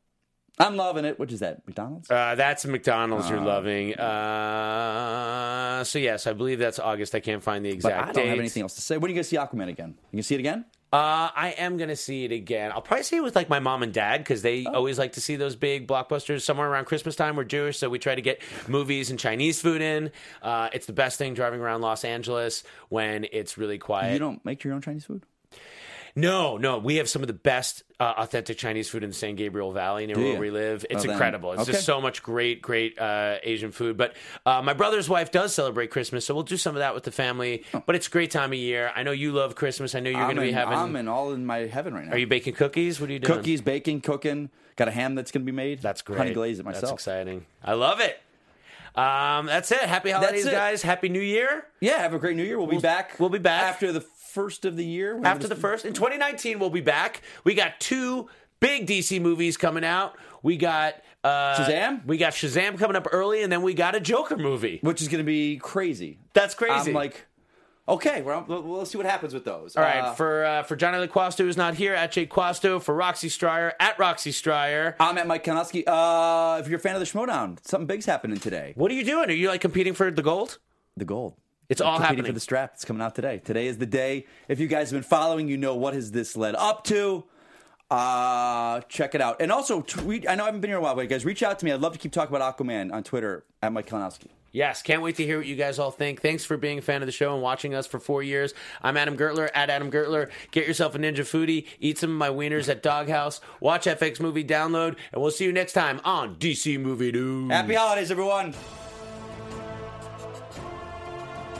I'm loving it. Which is that McDonald's? Uh, that's McDonald's you're Oh. loving. Uh, so yes, I believe that's August. I can't find the But exact I don't date. have anything else to say. When are you gonna see Aquaman again? You can see it again? Uh, I am gonna see it again. I'll probably see it with like my mom and dad because they Oh. always like to see those big blockbusters somewhere around Christmas time. We're Jewish, so we try to get movies and Chinese food in. Uh, it's the best thing driving around Los Angeles when it's really quiet. You don't make your own Chinese food? No, no, we have some of the best uh, authentic Chinese food in the San Gabriel Valley near Do where you? we live. It's Oh, then- incredible. It's okay. just so much great, great uh, Asian food. But uh, my brother's wife does celebrate Christmas, so we'll do some of that with the family. But it's a great time of year. I know you love Christmas. I know you're I'm going to be in- having. I'm in all in my heaven right now. Are you baking cookies? What are you doing? Cookies, baking, cooking. Got a ham that's going to be made. That's great. Honey glaze it myself. That's exciting. I love it. Um, that's it. Happy holidays, it. guys. Happy New Year. Yeah, have a great New Year. We'll, be back. We'll be back after the first of the year. after the first in 2019 we'll be back we got two big dc movies coming out we got uh Shazam? we got shazam coming up early and then we got a joker movie which is going to be crazy. that's crazy I'm like, okay, well, well, let's see what happens with those. all right Uh, for uh, for johnny lequasto who's not here at jake quasto for Roxy Striar at Roxy Striar I'm at Mike Kalinowski. Uh, if you're a fan of the Schmoedown, something big's happening today. what are you doing are you like competing for the gold The gold. It's all happening. for the strap. It's coming out today. Today is the day. If you guys have been following, you know what has this led up to. Uh, check it out. And also, tweet. I know I haven't been here a while, but guys, reach out to me. I'd love to keep talking about Aquaman on Twitter at Mike Kalinowski. Yes, can't wait to hear what you guys all think. Thanks for being a fan of the show and watching us for four years. I'm Adam Gertler at Adam Gertler. Get yourself a Ninja Foodi, eat some of my wieners at Doghouse, watch FX Movie Download, and we'll see you next time on DC Movie News. Happy holidays, everyone.